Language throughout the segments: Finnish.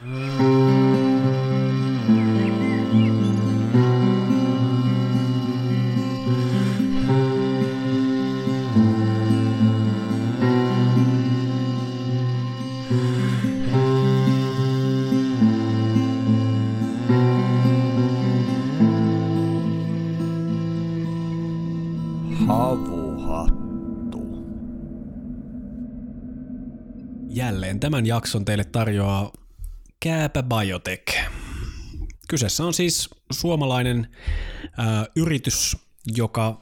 Jälleen tämän jakson teille tarjoaa Kääpä Biotech. Kyseessä on siis suomalainen ää, yritys, joka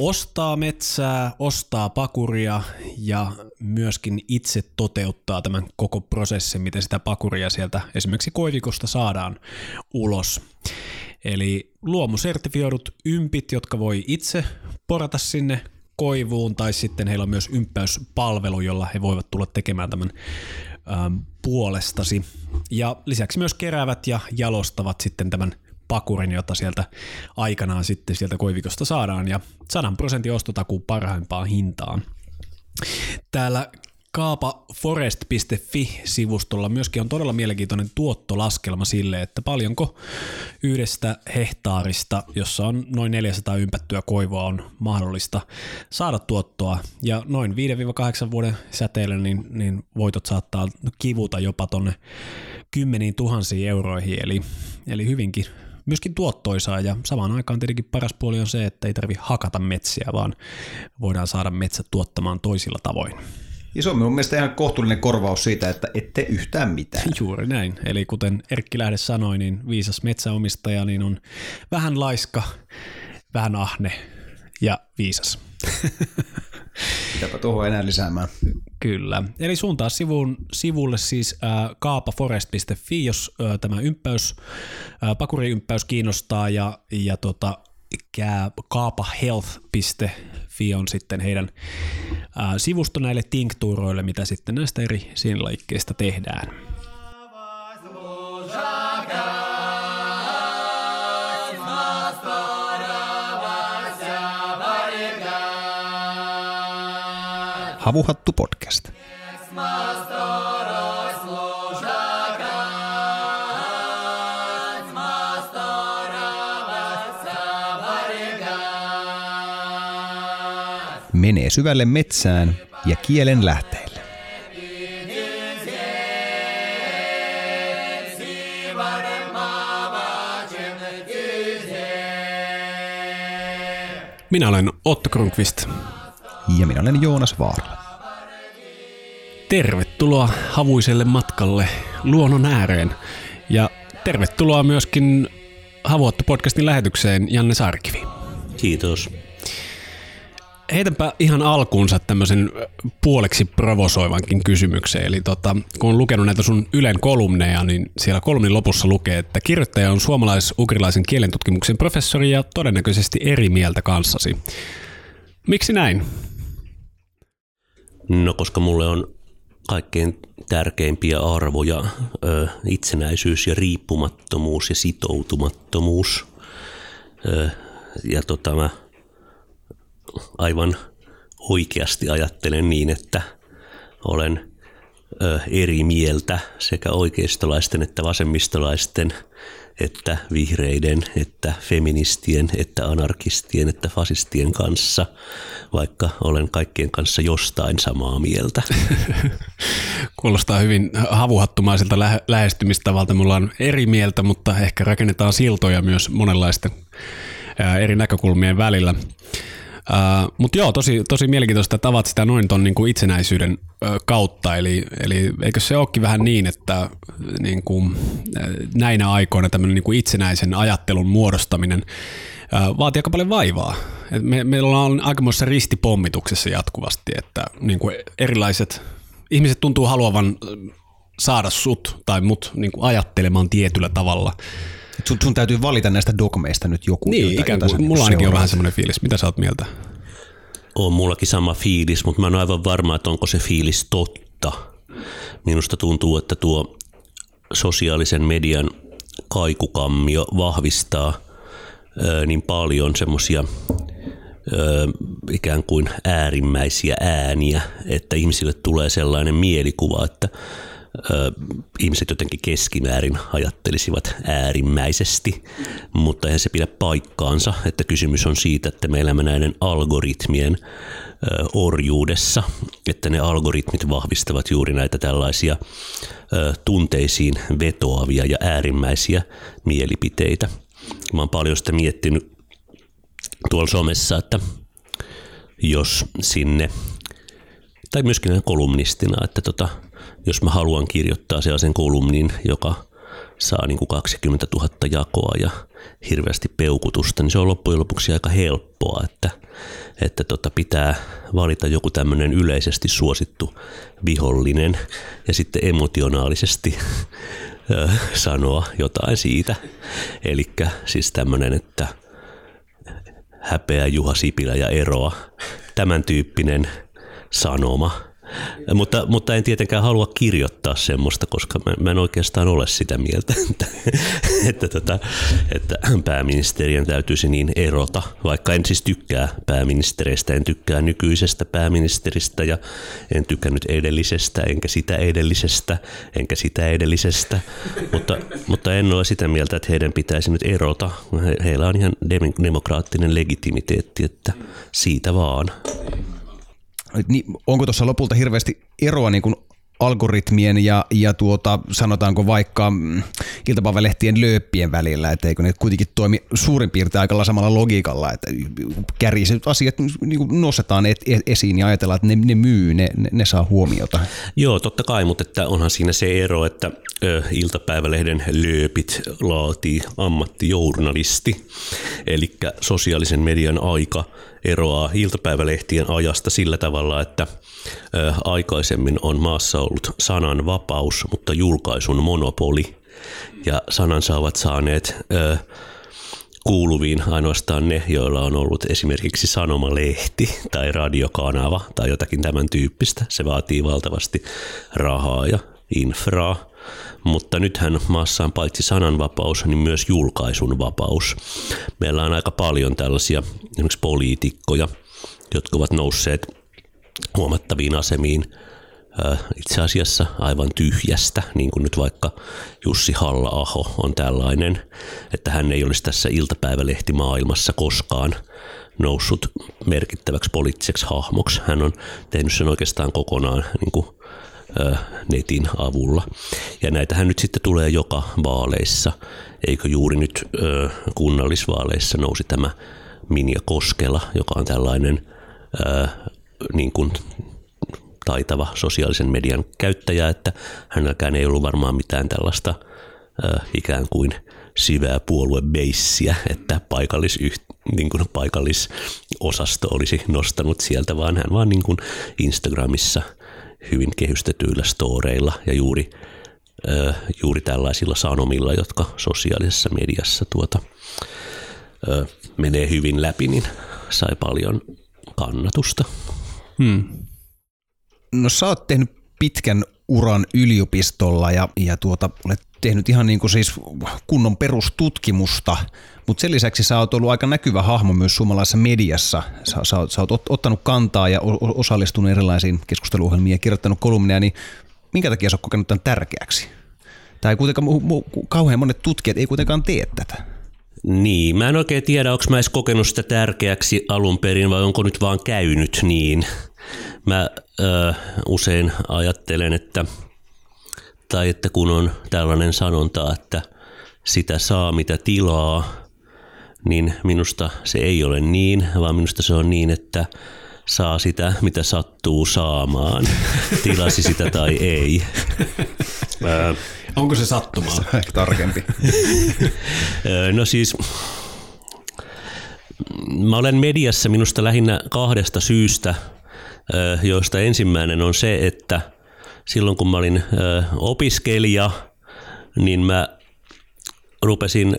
ostaa metsää, ostaa pakuria ja myöskin itse toteuttaa tämän koko prosessin, miten sitä pakuria sieltä esimerkiksi koivikosta saadaan ulos. Eli luomusertifioidut ympit, jotka voi itse porata sinne koivuun, tai sitten heillä on myös ympäyspalvelu, jolla he voivat tulla tekemään tämän puolestasi. Ja lisäksi myös keräävät ja jalostavat sitten tämän pakurin, jota sieltä aikanaan sitten sieltä koivikosta saadaan, ja 100 prosentin ostotakuu parhaimpaan hintaan. Täällä kaapaforest.fi-sivustolla myöskin on todella mielenkiintoinen tuottolaskelma sille, että paljonko yhdestä hehtaarista, jossa on noin 400 ympättyä koivoa, on mahdollista saada tuottoa. Ja noin 5-8 vuoden säteellä niin, niin voitot saattaa kivuta jopa tonne kymmeniin tuhansiin euroihin, eli, eli hyvinkin myöskin tuottoisaa ja samaan aikaan tietenkin paras puoli on se, että ei tarvi hakata metsiä, vaan voidaan saada metsät tuottamaan toisilla tavoin. Ja se on minun mielestä ihan kohtuullinen korvaus siitä, että ette yhtään mitään. Juuri näin. Eli kuten Erkki Lähde sanoi, niin viisas metsäomistaja niin on vähän laiska, vähän ahne ja viisas. Mitäpä tuohon enää lisäämään. Kyllä. Eli suuntaa sivuun, sivulle siis äh, kaapaforest.fi, jos äh, tämä ympäys, äh, pakuriympäys kiinnostaa ja, ja tota, kaapahealth.fi on sitten heidän sivusto näille tinktuuroille, mitä sitten näistä eri sinlaikkeista tehdään. Havuhattu podcast. Menee syvälle metsään ja kielen lähteille. Minä olen Otto Kronqvist. Ja minä olen Joonas Vaarala. Tervetuloa havuiselle matkalle luonnon ääreen. Ja tervetuloa myöskin Havuattu podcastin lähetykseen Janne Sarkivi. Kiitos. Heitänpä ihan alkuunsa tämmöisen puoleksi provosoivankin kysymyksen. Eli tota, kun on lukenut näitä sun Ylen kolumneja, niin siellä kolmin lopussa lukee, että kirjoittaja on suomalais-ukrilaisen kielentutkimuksen professori ja todennäköisesti eri mieltä kanssasi. Miksi näin? No koska mulle on kaikkein tärkeimpiä arvoja ö, itsenäisyys ja riippumattomuus ja sitoutumattomuus. Ö, ja tota, mä aivan oikeasti ajattelen niin, että olen eri mieltä sekä oikeistolaisten että vasemmistolaisten että vihreiden, että feministien, että anarkistien, että fasistien kanssa, vaikka olen kaikkien kanssa jostain samaa mieltä. Kuulostaa hyvin havuhattumaiselta lähe- lähestymistavalta. Mulla on eri mieltä, mutta ehkä rakennetaan siltoja myös monenlaisten eri näkökulmien välillä. Uh, Mutta joo, tosi, tosi mielenkiintoista, että tavat sitä noin ton niinku itsenäisyyden ö, kautta. Eli, eli eikö se olekin vähän niin, että niinku, näinä aikoina tämmöinen niinku itsenäisen ajattelun muodostaminen ö, vaatii aika paljon vaivaa. Et me, meillä on aikamoisessa ristipommituksessa jatkuvasti, että niinku erilaiset ihmiset tuntuu haluavan saada sut tai mut niinku ajattelemaan tietyllä tavalla. Sun, sun täytyy valita näistä dogmeista nyt joku. Niin, jota- ikään jota kuin, niinku mulla ainakin on vähän semmoinen fiilis. Mitä sä oot mieltä? On mullakin sama fiilis, mutta mä en ole aivan varma, että onko se fiilis totta. Minusta tuntuu, että tuo sosiaalisen median kaikukammio vahvistaa ö, niin paljon semmoisia ikään kuin äärimmäisiä ääniä, että ihmisille tulee sellainen mielikuva, että ö, ihmiset jotenkin keskimäärin ajattelisivat äärimmäisesti, mutta eihän se pidä paikkaansa, että kysymys on siitä, että me elämme näiden algoritmien ö, orjuudessa, että ne algoritmit vahvistavat juuri näitä tällaisia ö, tunteisiin vetoavia ja äärimmäisiä mielipiteitä. Mä oon paljon sitä miettinyt tuolla somessa, että jos sinne, tai myöskin kolumnistina, että tota, jos mä haluan kirjoittaa sellaisen kolumnin, joka saa niin kuin 20 000 jakoa ja hirveästi peukutusta, niin se on loppujen lopuksi aika helppoa, että, että tota pitää valita joku tämmöinen yleisesti suosittu vihollinen ja sitten emotionaalisesti sanoa jotain siitä. Eli siis tämmöinen, että häpeä Juha Sipilä ja eroa, tämän tyyppinen sanoma – mutta, mutta en tietenkään halua kirjoittaa semmoista, koska mä, mä en oikeastaan ole sitä mieltä, että, että, tota, että pääministerien täytyisi niin erota, vaikka en siis tykkää pääministereistä, en tykkää nykyisestä pääministeristä ja en tykännyt edellisestä, enkä sitä edellisestä, enkä sitä edellisestä, mutta, mutta en ole sitä mieltä, että heidän pitäisi nyt erota. He, heillä on ihan demokraattinen legitimiteetti, että siitä vaan. Niin, onko tuossa lopulta hirveästi eroa niin kuin algoritmien ja, ja tuota, sanotaanko vaikka mm, iltapäivälehtien lööppien välillä, että eikö ne kuitenkin toimi suurin piirtein aika samalla logiikalla, että kärjiset asiat niin nostetaan et, et, esiin ja ajatellaan, että ne, ne myy, ne, ne, ne saa huomiota. Joo, totta kai, mutta että onhan siinä se ero, että ö, iltapäivälehden lööpit laatii ammattijournalisti, eli sosiaalisen median aika – eroaa iltapäivälehtien ajasta sillä tavalla, että aikaisemmin on maassa ollut sanan vapaus, mutta julkaisun monopoli. Ja sanan saavat saaneet kuuluviin ainoastaan ne, joilla on ollut esimerkiksi sanomalehti tai radiokanava tai jotakin tämän tyyppistä. Se vaatii valtavasti rahaa ja infraa mutta nythän maassa on paitsi sananvapaus, niin myös julkaisun vapaus. Meillä on aika paljon tällaisia esimerkiksi poliitikkoja, jotka ovat nousseet huomattaviin asemiin itse asiassa aivan tyhjästä, niin kuin nyt vaikka Jussi Halla-aho on tällainen, että hän ei olisi tässä iltapäivälehtimaailmassa koskaan noussut merkittäväksi poliittiseksi hahmoksi. Hän on tehnyt sen oikeastaan kokonaan niin kuin netin avulla. Ja näitähän nyt sitten tulee joka vaaleissa. Eikö juuri nyt kunnallisvaaleissa nousi tämä Minja Koskela, joka on tällainen niin kuin taitava sosiaalisen median käyttäjä, että hänelläkään ei ollut varmaan mitään tällaista ikään kuin syvää puoluebeissiä, että paikallisyht, niin kuin paikallisosasto olisi nostanut sieltä, vaan hän vaan niin kuin Instagramissa – hyvin kehystetyillä storeilla ja juuri, juuri tällaisilla sanomilla, jotka sosiaalisessa mediassa tuota, ö, menee hyvin läpi, niin sai paljon kannatusta. Hmm. No sä oot tehnyt pitkän uran yliopistolla ja, ja tuota, olet tehnyt ihan niin kuin siis kunnon perustutkimusta, mutta sen lisäksi sä oot ollut aika näkyvä hahmo myös suomalaisessa mediassa. Sä, sä, oot, sä oot ottanut kantaa ja osallistunut erilaisiin keskusteluohjelmiin ja kirjoittanut kolumneja, niin minkä takia sä oot kokenut tämän tärkeäksi? Tai kuitenkaan kauhean monet tutkijat ei kuitenkaan tee tätä. Niin, mä en oikein tiedä, onko mä edes kokenut sitä tärkeäksi alun perin vai onko nyt vaan käynyt niin. Mä ö, usein ajattelen, että – tai että kun on tällainen sanonta, että sitä saa mitä tilaa, niin minusta se ei ole niin, vaan minusta se on niin, että saa sitä, mitä sattuu saamaan, tilasi sitä tai ei. Onko se sattumaa? Se ehkä tarkempi. no siis, mä olen mediassa minusta lähinnä kahdesta syystä, joista ensimmäinen on se, että – silloin kun mä olin opiskelija, niin mä rupesin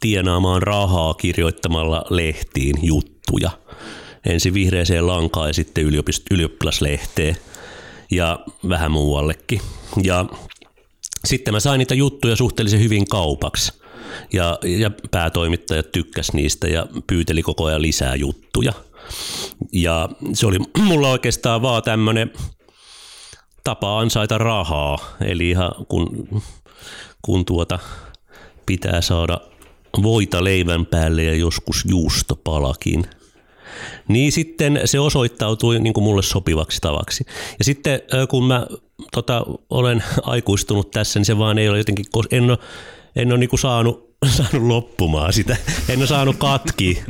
tienaamaan rahaa kirjoittamalla lehtiin juttuja. Ensin vihreeseen lankaan ja sitten yliopist- ylioppilaslehteen ja vähän muuallekin. Ja sitten mä sain niitä juttuja suhteellisen hyvin kaupaksi. Ja, ja päätoimittajat tykkäs niistä ja pyyteli koko ajan lisää juttuja. Ja se oli mulla oikeastaan vaan tämmöinen tapa ansaita rahaa. Eli ihan kun, kun tuota pitää saada voita leivän päälle ja joskus juustopalakin. Niin sitten se osoittautui niin kuin mulle sopivaksi tavaksi. Ja sitten kun mä tota, olen aikuistunut tässä, niin se vaan ei ole jotenkin, en ole, en ole niin kuin saanut saanut loppumaan sitä. En ole saanut katki.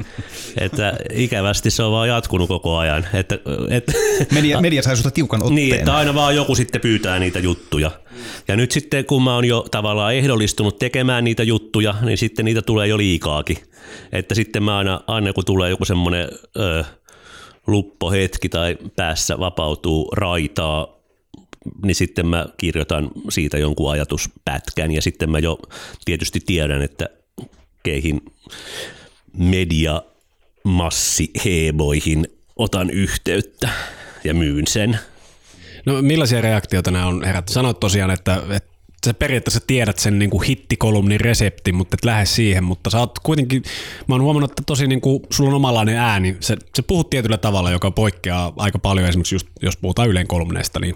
Että ikävästi se on vaan jatkunut koko ajan. Että, et, media, media sai tiukan otteen. Niin, että aina vaan joku sitten pyytää niitä juttuja. Ja nyt sitten kun mä oon jo tavallaan ehdollistunut tekemään niitä juttuja, niin sitten niitä tulee jo liikaakin. Että sitten mä aina, aina kun tulee joku semmoinen luppohetki tai päässä vapautuu raitaa niin sitten mä kirjoitan siitä jonkun ajatuspätkän ja sitten mä jo tietysti tiedän, että keihin media massiheboihin otan yhteyttä ja myyn sen. No millaisia reaktioita nämä on herätty? Sanoit tosiaan, että, että sä periaatteessa tiedät sen niin kuin hittikolumnin resepti, mutta et lähde siihen, mutta sä oot kuitenkin, mä oon huomannut, että tosi niin kuin, sulla on omanlainen ääni, se, se puhut tietyllä tavalla, joka poikkeaa aika paljon esimerkiksi just, jos puhutaan Ylen kolumneista, niin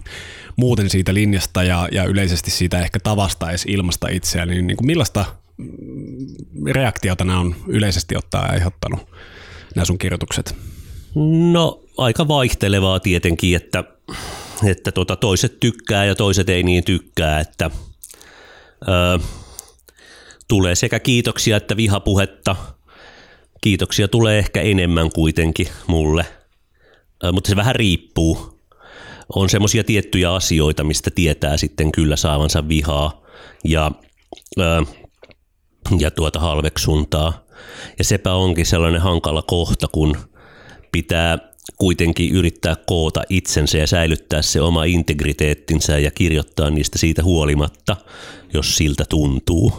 muuten siitä linjasta ja, ja yleisesti siitä ehkä tavasta edes ilmasta itseään, niin, niin kuin millaista reaktiota nämä on yleisesti ottaa aiheuttanut, nämä sun kirjoitukset? No aika vaihtelevaa tietenkin, että, että tota, toiset tykkää ja toiset ei niin tykkää, että – Öö, tulee sekä kiitoksia että vihapuhetta. Kiitoksia tulee ehkä enemmän kuitenkin mulle, öö, mutta se vähän riippuu. On semmoisia tiettyjä asioita, mistä tietää sitten kyllä saavansa vihaa ja, öö, ja tuota halveksuntaa. Ja sepä onkin sellainen hankala kohta, kun pitää kuitenkin yrittää koota itsensä ja säilyttää se oma integriteettinsä ja kirjoittaa niistä siitä huolimatta, jos siltä tuntuu.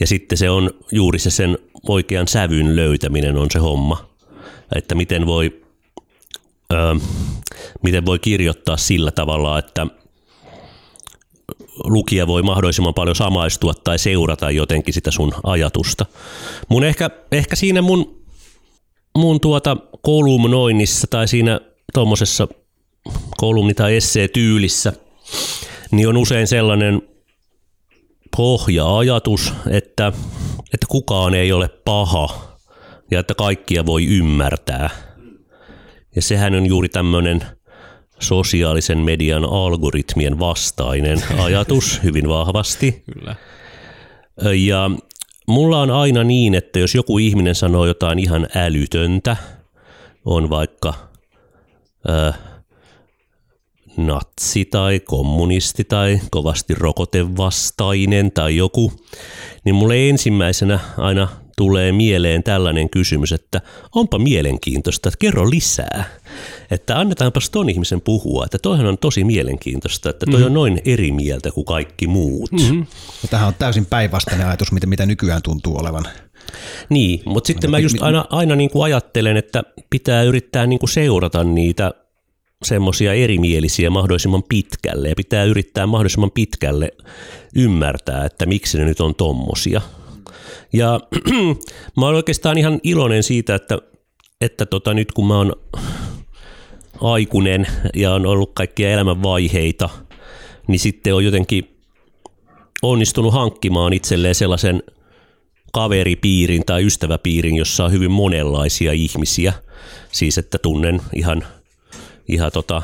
Ja sitten se on juuri se sen oikean sävyn löytäminen on se homma, että miten voi, ö, miten voi kirjoittaa sillä tavalla, että lukija voi mahdollisimman paljon samaistua tai seurata jotenkin sitä sun ajatusta. Mun ehkä, ehkä siinä mun mun tuota kolumnoinnissa tai siinä tuommoisessa kolumni- tai essee-tyylissä, niin on usein sellainen pohja-ajatus, että, että kukaan ei ole paha ja että kaikkia voi ymmärtää. Ja sehän on juuri tämmöinen sosiaalisen median algoritmien vastainen ajatus hyvin vahvasti. Kyllä. Ja Mulla on aina niin, että jos joku ihminen sanoo jotain ihan älytöntä, on vaikka ö, natsi tai kommunisti tai kovasti rokotevastainen tai joku, niin mulle ensimmäisenä aina tulee mieleen tällainen kysymys, että onpa mielenkiintoista, että kerro lisää. Että annetaanpas ton ihmisen puhua, että toihan on tosi mielenkiintoista, että toi mm-hmm. on noin eri mieltä kuin kaikki muut. Mm-hmm. Ja tämähän on täysin päinvastainen ajatus, mitä, mitä nykyään tuntuu olevan. Niin, mutta sitten mä just aina, aina niin kuin ajattelen, että pitää yrittää niin kuin seurata niitä semmoisia erimielisiä mahdollisimman pitkälle ja pitää yrittää mahdollisimman pitkälle ymmärtää, että miksi ne nyt on tommosia. Ja mä oon oikeastaan ihan iloinen siitä, että, että tota, nyt kun mä oon aikuinen ja on ollut kaikkia elämän vaiheita, niin sitten on jotenkin onnistunut hankkimaan itselleen sellaisen kaveripiirin tai ystäväpiirin, jossa on hyvin monenlaisia ihmisiä. Siis että tunnen ihan, ihan tota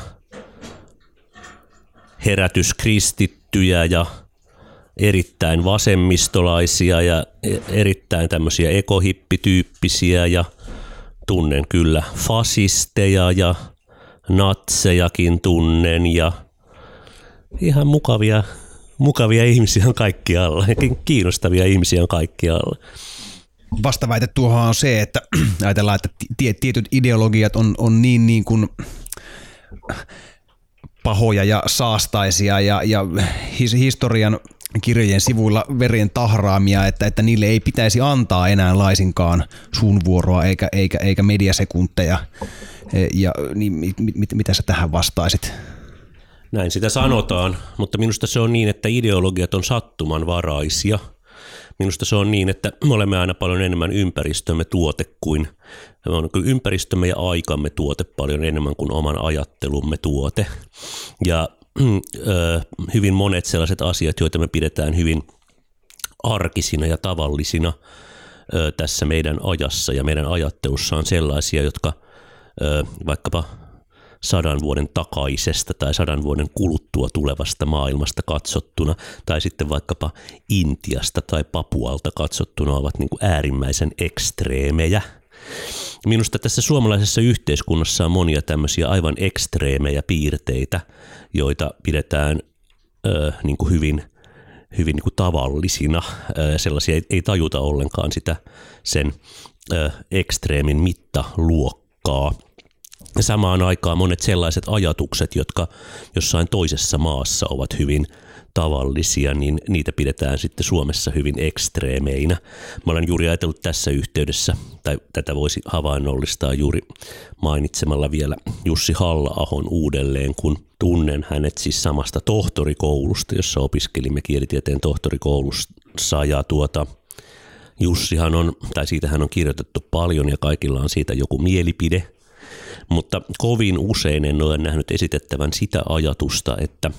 herätyskristittyjä ja erittäin vasemmistolaisia ja erittäin tämmöisiä ekohippityyppisiä ja tunnen kyllä fasisteja ja natsejakin tunnen ja ihan mukavia, mukavia ihmisiä on kaikkialla, kiinnostavia ihmisiä on kaikkialla. Vastaväite tuohon on se, että ajatellaan, että tietyt ideologiat on, on niin, niin kuin pahoja ja saastaisia ja, ja historian kirjojen sivuilla verien tahraamia, että, että niille ei pitäisi antaa enää laisinkaan suun vuoroa eikä, eikä, eikä mediasekunteja. E, ja niin, mit, mit, mitä sä tähän vastaisit? Näin sitä sanotaan, mutta minusta se on niin, että ideologiat on sattumanvaraisia. Minusta se on niin, että me olemme aina paljon enemmän ympäristömme tuote kuin on ympäristömme ja aikamme tuote paljon enemmän kuin oman ajattelumme tuote. Ja hyvin monet sellaiset asiat, joita me pidetään hyvin arkisina ja tavallisina tässä meidän ajassa ja meidän ajattelussa on sellaisia, jotka vaikkapa sadan vuoden takaisesta tai sadan vuoden kuluttua tulevasta maailmasta katsottuna tai sitten vaikkapa Intiasta tai Papualta katsottuna ovat niin kuin äärimmäisen ekstreemejä. Minusta tässä suomalaisessa yhteiskunnassa on monia tämmöisiä aivan ekstreemejä piirteitä, joita pidetään ö, niin kuin hyvin, hyvin niin kuin tavallisina. Sellaisia ei, ei tajuta ollenkaan sitä sen ö, ekstreemin mittaluokkaa – samaan aikaan monet sellaiset ajatukset, jotka jossain toisessa maassa ovat hyvin tavallisia, niin niitä pidetään sitten Suomessa hyvin ekstreemeinä. Mä olen juuri ajatellut tässä yhteydessä, tai tätä voisi havainnollistaa juuri mainitsemalla vielä Jussi halla uudelleen, kun tunnen hänet siis samasta tohtorikoulusta, jossa opiskelimme kielitieteen tohtorikoulussa ja tuota, Jussihan on, tai siitä hän on kirjoitettu paljon ja kaikilla on siitä joku mielipide – mutta kovin usein en ole nähnyt esitettävän sitä ajatusta, että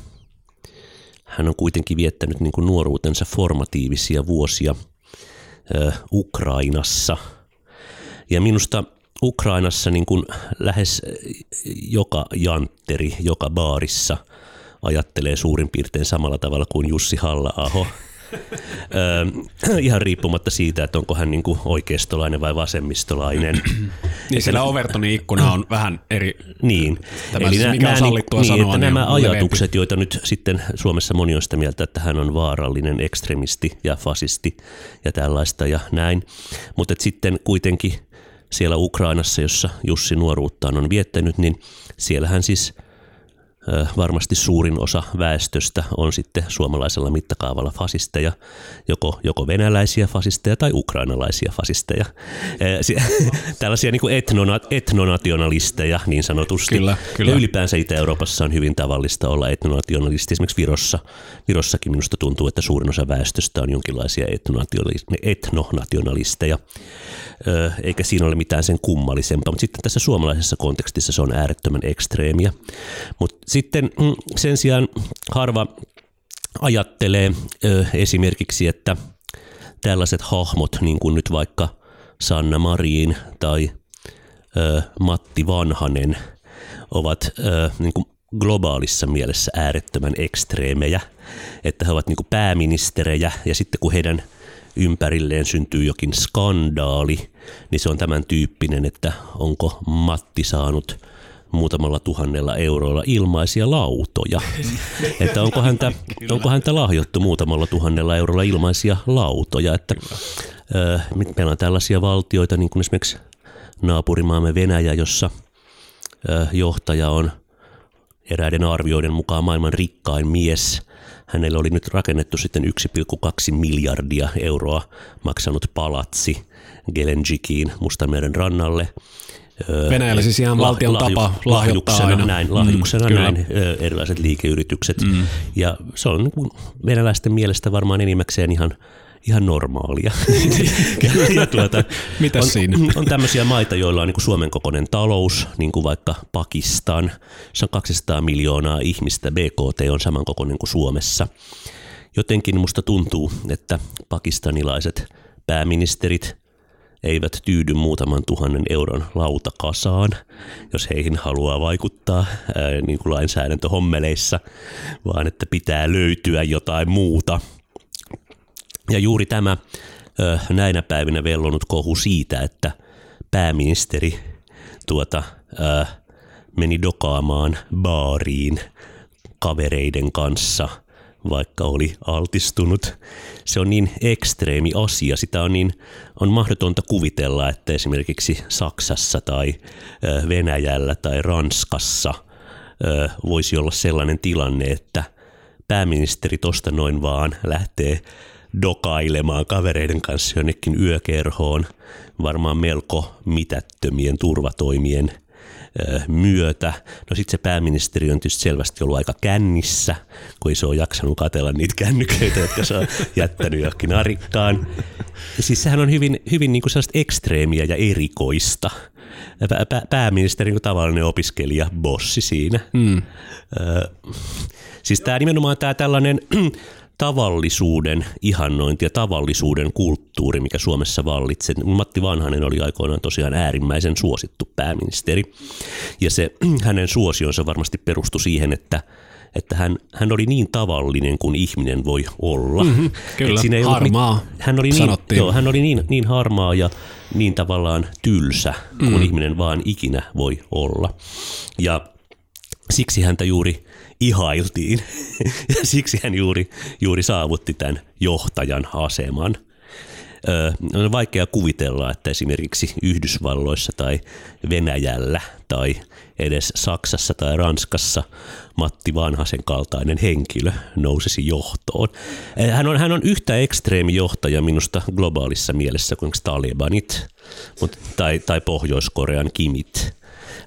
hän on kuitenkin viettänyt niin kuin nuoruutensa formatiivisia vuosia ö, Ukrainassa. Ja minusta Ukrainassa niin kuin lähes joka jantteri, joka baarissa ajattelee suurin piirtein samalla tavalla kuin Jussi halla ihan riippumatta siitä, että onko hän niinku oikeistolainen vai vasemmistolainen. niin sillä Overtonin ikkuna on vähän eri. Niin. Tämä, Eli mikä nää, on sallittua niin, sanoa, että niin nämä ajatukset, leveämpi. joita nyt sitten Suomessa moni on sitä mieltä, että hän on vaarallinen ekstremisti ja fasisti ja tällaista ja näin. Mutta sitten kuitenkin siellä Ukrainassa, jossa Jussi nuoruuttaan on viettänyt, niin siellähän siis – varmasti suurin osa väestöstä on sitten suomalaisella mittakaavalla fasisteja, joko, joko venäläisiä fasisteja tai ukrainalaisia fasisteja. Tällaisia niin kuin etnona, etnonationalisteja niin sanotusti. Kyllä, kyllä. Ja ylipäänsä Itä-Euroopassa on hyvin tavallista olla etnonationalisti. Esimerkiksi Virossa, Virossakin minusta tuntuu, että suurin osa väestöstä on jonkinlaisia etnonationalisteja eikä siinä ole mitään sen kummallisempaa. Mutta sitten tässä suomalaisessa kontekstissa se on äärettömän ekstreemiä. Mutta sitten mm, sen sijaan harva ajattelee esimerkiksi, että tällaiset hahmot, niin kuin nyt vaikka Sanna Marin tai Matti Vanhanen, ovat niin kuin globaalissa mielessä äärettömän ekstreemejä, että he ovat niin kuin pääministerejä ja sitten kun heidän – ympärilleen syntyy jokin skandaali, niin se on tämän tyyppinen, että onko Matti saanut muutamalla tuhannella eurolla ilmaisia lautoja. että onko häntä, onko häntä lahjottu muutamalla tuhannella eurolla ilmaisia lautoja. Että, äh, meillä on tällaisia valtioita, niin kuin esimerkiksi naapurimaamme Venäjä, jossa äh, johtaja on eräiden arvioiden mukaan maailman rikkain mies – Hänelle oli nyt rakennettu sitten 1,2 miljardia euroa maksanut palatsi Gelenjikiin Mustanmeren rannalle. Venäjällä siis ihan valtion lahju, tapa lahjuksena, aina. Näin, lahjuksena mm, näin erilaiset liikeyritykset. Mm. Ja se on niin venäläisten mielestä varmaan enimmäkseen ihan ihan normaalia. ja tuota, Mitä on, siinä? On tämmöisiä maita, joilla on niin kuin Suomen kokoinen talous, niin kuin vaikka Pakistan. Se on 200 miljoonaa ihmistä, BKT on samankokoinen kuin Suomessa. Jotenkin musta tuntuu, että pakistanilaiset pääministerit eivät tyydy muutaman tuhannen euron lautakasaan, jos heihin haluaa vaikuttaa ää, niin kuin lainsäädäntöhommeleissa, vaan että pitää löytyä jotain muuta – ja juuri tämä näinä päivinä vellonut kohu siitä, että pääministeri tuota, meni dokaamaan baariin kavereiden kanssa, vaikka oli altistunut. Se on niin ekstreemi asia. Sitä on, niin, on mahdotonta kuvitella, että esimerkiksi Saksassa tai Venäjällä tai Ranskassa voisi olla sellainen tilanne, että pääministeri tosta noin vaan lähtee dokailemaan kavereiden kanssa jonnekin yökerhoon, varmaan melko mitättömien turvatoimien myötä. No sitten se pääministeri on tietysti selvästi ollut aika kännissä, kun ei se ole jaksanut katella niitä kännyköitä, jotka se on jättänyt johonkin arikkaan. Siis sehän on hyvin, hyvin niin kuin sellaista ekstreemiä ja erikoista. Pääministeri niin tavallinen opiskelija, bossi siinä. Mm. siis tämä nimenomaan tämä tällainen tavallisuuden ihannointi ja tavallisuuden kulttuuri, mikä Suomessa vallitsee. Matti Vanhanen oli aikoinaan tosiaan äärimmäisen suosittu pääministeri. Ja se hänen suosionsa varmasti perustui siihen, että että hän, hän oli niin tavallinen kuin ihminen voi olla. Mm-hmm, kyllä, siinä ei harmaa mit, hän oli, niin, joo, hän oli niin, niin harmaa ja niin tavallaan tylsä kuin mm. ihminen vaan ikinä voi olla. Ja siksi häntä juuri ihailtiin ja siksi hän juuri, juuri saavutti tämän johtajan aseman. on vaikea kuvitella, että esimerkiksi Yhdysvalloissa tai Venäjällä tai edes Saksassa tai Ranskassa Matti Vanhasen kaltainen henkilö nousisi johtoon. Hän on, hän on yhtä ekstreemi johtaja minusta globaalissa mielessä kuin Talibanit tai, tai Pohjois-Korean kimit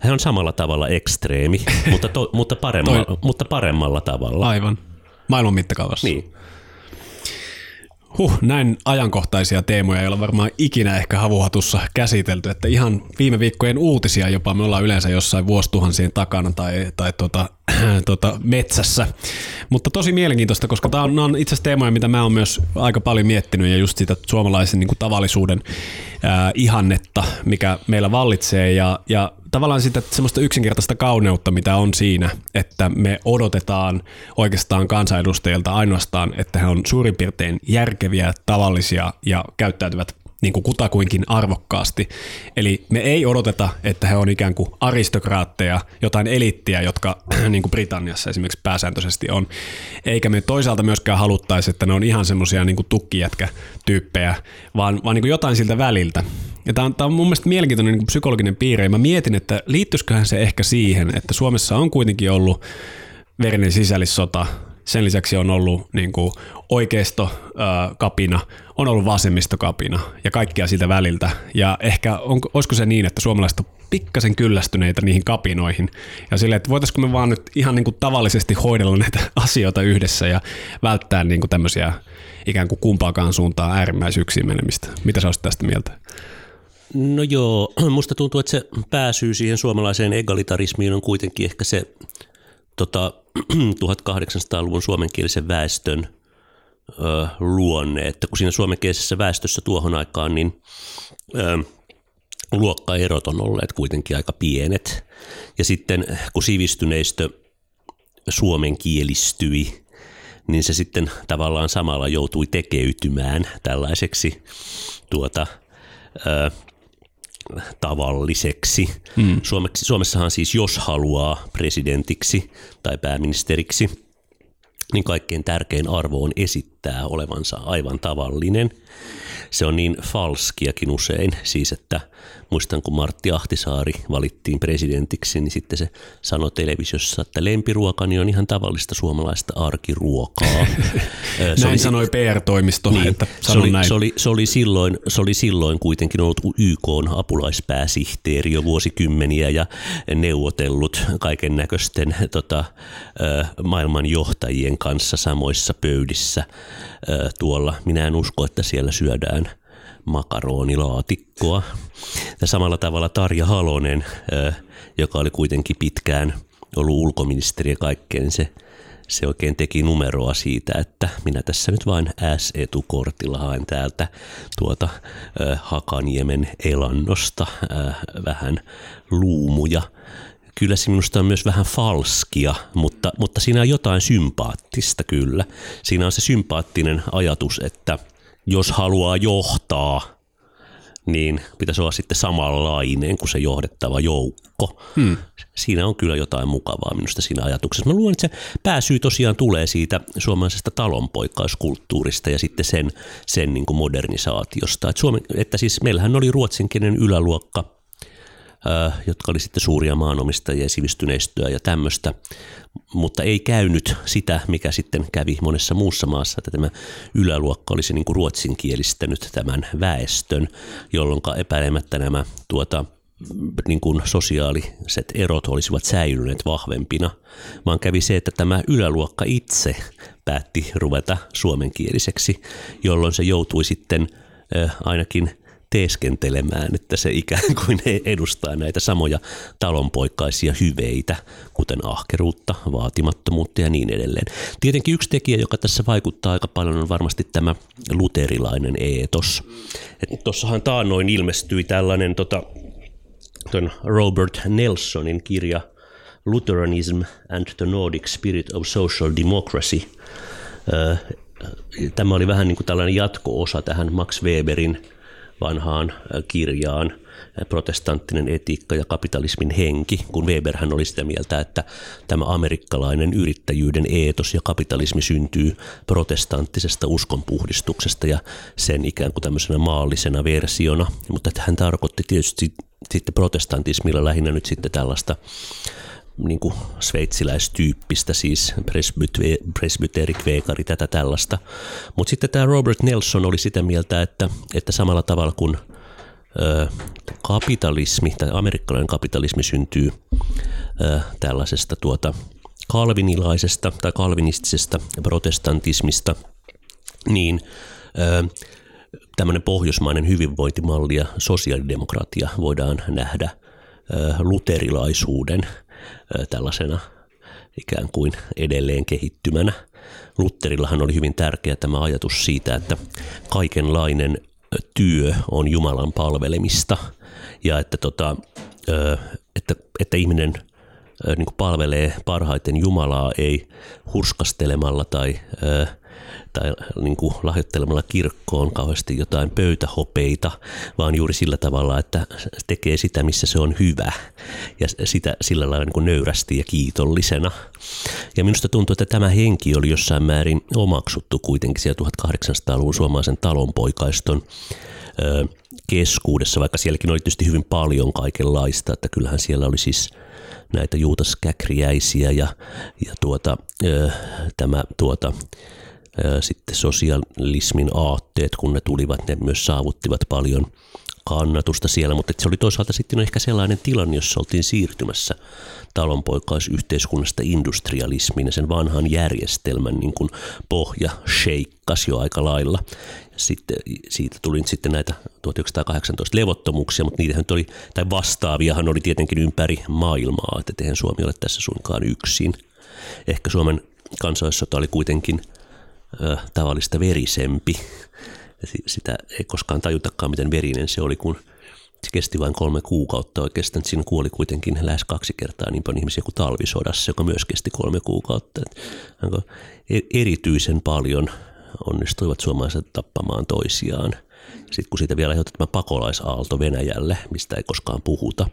hän on samalla tavalla ekstreemi, mutta, to, mutta, paremmalla, Toi... mutta paremmalla tavalla. Aivan. Maailman mittakaavassa. Niin. Huh, näin ajankohtaisia teemoja ei ole varmaan ikinä ehkä havuhatussa käsitelty, että ihan viime viikkojen uutisia jopa me ollaan yleensä jossain vuosituhansien takana tai, tai tota, tota, metsässä. Mutta tosi mielenkiintoista, koska tämä on, on itse asiassa teemoja, mitä mä oon myös aika paljon miettinyt ja just sitä suomalaisen niin kuin tavallisuuden ää, ihannetta, mikä meillä vallitsee ja, ja tavallaan sitä semmoista yksinkertaista kauneutta, mitä on siinä, että me odotetaan oikeastaan kansanedustajilta ainoastaan, että he on suurin piirtein järkeviä, tavallisia ja käyttäytyvät niin kuin kutakuinkin arvokkaasti. Eli me ei odoteta, että he on ikään kuin aristokraatteja, jotain elittiä, jotka niin kuin Britanniassa esimerkiksi pääsääntöisesti on. Eikä me toisaalta myöskään haluttaisi, että ne on ihan semmoisia niin tukkijätkä-tyyppejä, vaan, vaan niin kuin jotain siltä väliltä. Ja tämä on, tämä on mun mielestä mielenkiintoinen niin psykologinen piirre. Mä mietin, että liittyisiköhän se ehkä siihen, että Suomessa on kuitenkin ollut verinen sisällissota sen lisäksi on ollut niin kuin oikeistokapina, on ollut vasemmistokapina ja kaikkia siltä väliltä. Ja ehkä on, olisiko se niin, että suomalaiset on pikkasen kyllästyneitä niihin kapinoihin. Ja sille, että voitaisiko me vaan nyt ihan niin kuin tavallisesti hoidella näitä asioita yhdessä ja välttää niin kuin tämmöisiä ikään kuin kumpaakaan suuntaan äärimmäisyyksiin menemistä. Mitä sä olisit tästä mieltä? No joo, musta tuntuu, että se pääsyy siihen suomalaiseen egalitarismiin on kuitenkin ehkä se tota, 1800-luvun suomenkielisen väestön ö, luonne, että kun siinä suomenkielisessä väestössä tuohon aikaan, niin ö, luokkaerot on olleet kuitenkin aika pienet. Ja sitten kun sivistyneistö suomenkielistyi, niin se sitten tavallaan samalla joutui tekeytymään tällaiseksi tuota, ö, tavalliseksi. Mm. Suomeksi, Suomessahan siis, jos haluaa presidentiksi tai pääministeriksi, niin kaikkein tärkein arvo on esittää olevansa aivan tavallinen. Se on niin falskiakin usein, siis että muistan kun Martti Ahtisaari valittiin presidentiksi, niin sitten se sanoi televisiossa, että lempiruokani on ihan tavallista suomalaista arkiruokaa. se näin oli, sanoi PR-toimisto, niin, että se oli, näin. Se oli, se, oli silloin, se oli silloin kuitenkin ollut YK apulaispääsihteeri jo vuosikymmeniä ja neuvotellut kaiken näköisten tota, maailman johtajien kanssa samoissa pöydissä tuolla. Minä en usko, että siellä syödään makaronilaatikkoa. Ja samalla tavalla Tarja Halonen, joka oli kuitenkin pitkään ollut ulkoministeri ja kaikkeen, se, se oikein teki numeroa siitä, että minä tässä nyt vain S-etukortilla haen täältä tuota Hakaniemen elannosta vähän luumuja kyllä se minusta on myös vähän falskia, mutta, mutta siinä on jotain sympaattista kyllä. Siinä on se sympaattinen ajatus, että jos haluaa johtaa, niin pitäisi olla sitten samanlainen kuin se johdettava joukko. Hmm. Siinä on kyllä jotain mukavaa minusta siinä ajatuksessa. Mä luulen, että se pääsyy tosiaan tulee siitä suomalaisesta talonpoikkauskulttuurista ja sitten sen, sen niin kuin modernisaatiosta. Että, Suomen, että siis meillähän oli ruotsinkielinen yläluokka jotka oli sitten suuria maanomistajia, sivistyneistöä ja tämmöistä, mutta ei käynyt sitä, mikä sitten kävi monessa muussa maassa, että tämä yläluokka olisi niin kuin ruotsinkielistänyt tämän väestön, jolloin epäilemättä nämä tuota, niin kuin sosiaaliset erot olisivat säilyneet vahvempina, vaan kävi se, että tämä yläluokka itse päätti ruveta suomenkieliseksi, jolloin se joutui sitten ainakin teeskentelemään, että se ikään kuin edustaa näitä samoja talonpoikaisia hyveitä, kuten ahkeruutta, vaatimattomuutta ja niin edelleen. Tietenkin yksi tekijä, joka tässä vaikuttaa aika paljon, on varmasti tämä luterilainen eetos. Tuossahan taannoin ilmestyi tällainen tota, Robert Nelsonin kirja Lutheranism and the Nordic Spirit of Social Democracy. Tämä oli vähän niin kuin tällainen jatko-osa tähän Max Weberin vanhaan kirjaan protestanttinen etiikka ja kapitalismin henki, kun Weberhän oli sitä mieltä, että tämä amerikkalainen yrittäjyyden eetos ja kapitalismi syntyy protestanttisesta uskonpuhdistuksesta ja sen ikään kuin tämmöisenä maallisena versiona, mutta hän tarkoitti tietysti sitten protestantismilla lähinnä nyt sitten tällaista niin kuin sveitsiläistyyppistä, siis presbyteri, kveekari, tätä tällaista. Mutta sitten tämä Robert Nelson oli sitä mieltä, että, että samalla tavalla kuin ö, kapitalismi tai amerikkalainen kapitalismi syntyy ö, tällaisesta tuota kalvinilaisesta tai kalvinistisesta protestantismista, niin ö, tämmöinen pohjoismainen hyvinvointimalli ja sosiaalidemokratia voidaan nähdä luterilaisuuden tällaisena ikään kuin edelleen kehittymänä. Lutterillahan oli hyvin tärkeä tämä ajatus siitä, että kaikenlainen työ on Jumalan palvelemista ja että, tota, että, että ihminen niin palvelee parhaiten Jumalaa ei hurskastelemalla tai tai niin kuin lahjoittelemalla kirkkoon kauheasti jotain pöytähopeita, vaan juuri sillä tavalla, että tekee sitä, missä se on hyvä ja sitä sillä lailla niin kuin nöyrästi ja kiitollisena. Ja minusta tuntuu, että tämä henki oli jossain määrin omaksuttu kuitenkin siellä 1800-luvun suomalaisen talonpoikaiston keskuudessa, vaikka sielläkin oli tietysti hyvin paljon kaikenlaista, että kyllähän siellä oli siis näitä juutaskäkriäisiä ja, ja tuota, tämä tuota, sitten sosialismin aatteet, kun ne tulivat, ne myös saavuttivat paljon kannatusta siellä, mutta se oli toisaalta sitten ehkä sellainen tilanne, jossa oltiin siirtymässä talonpoikaisyhteiskunnasta industrialismiin ja sen vanhan järjestelmän niin kuin pohja sheikkasi jo aika lailla. Sitten, siitä tuli sitten näitä 1918 levottomuuksia, mutta niitähän oli, tai vastaaviahan oli tietenkin ympäri maailmaa, että eihän Suomi ole tässä suinkaan yksin. Ehkä Suomen kansallisota oli kuitenkin – tavallista verisempi. Sitä ei koskaan tajutakaan, miten verinen se oli, kun se kesti vain kolme kuukautta oikeastaan. Siinä kuoli kuitenkin lähes kaksi kertaa niin paljon ihmisiä kuin talvisodassa, joka myös kesti kolme kuukautta. E-, erityisen paljon onnistuivat suomalaiset tappamaan toisiaan. Sitten kun siitä vielä aiheutti tämä pakolaisaalto Venäjälle, mistä ei koskaan puhuta,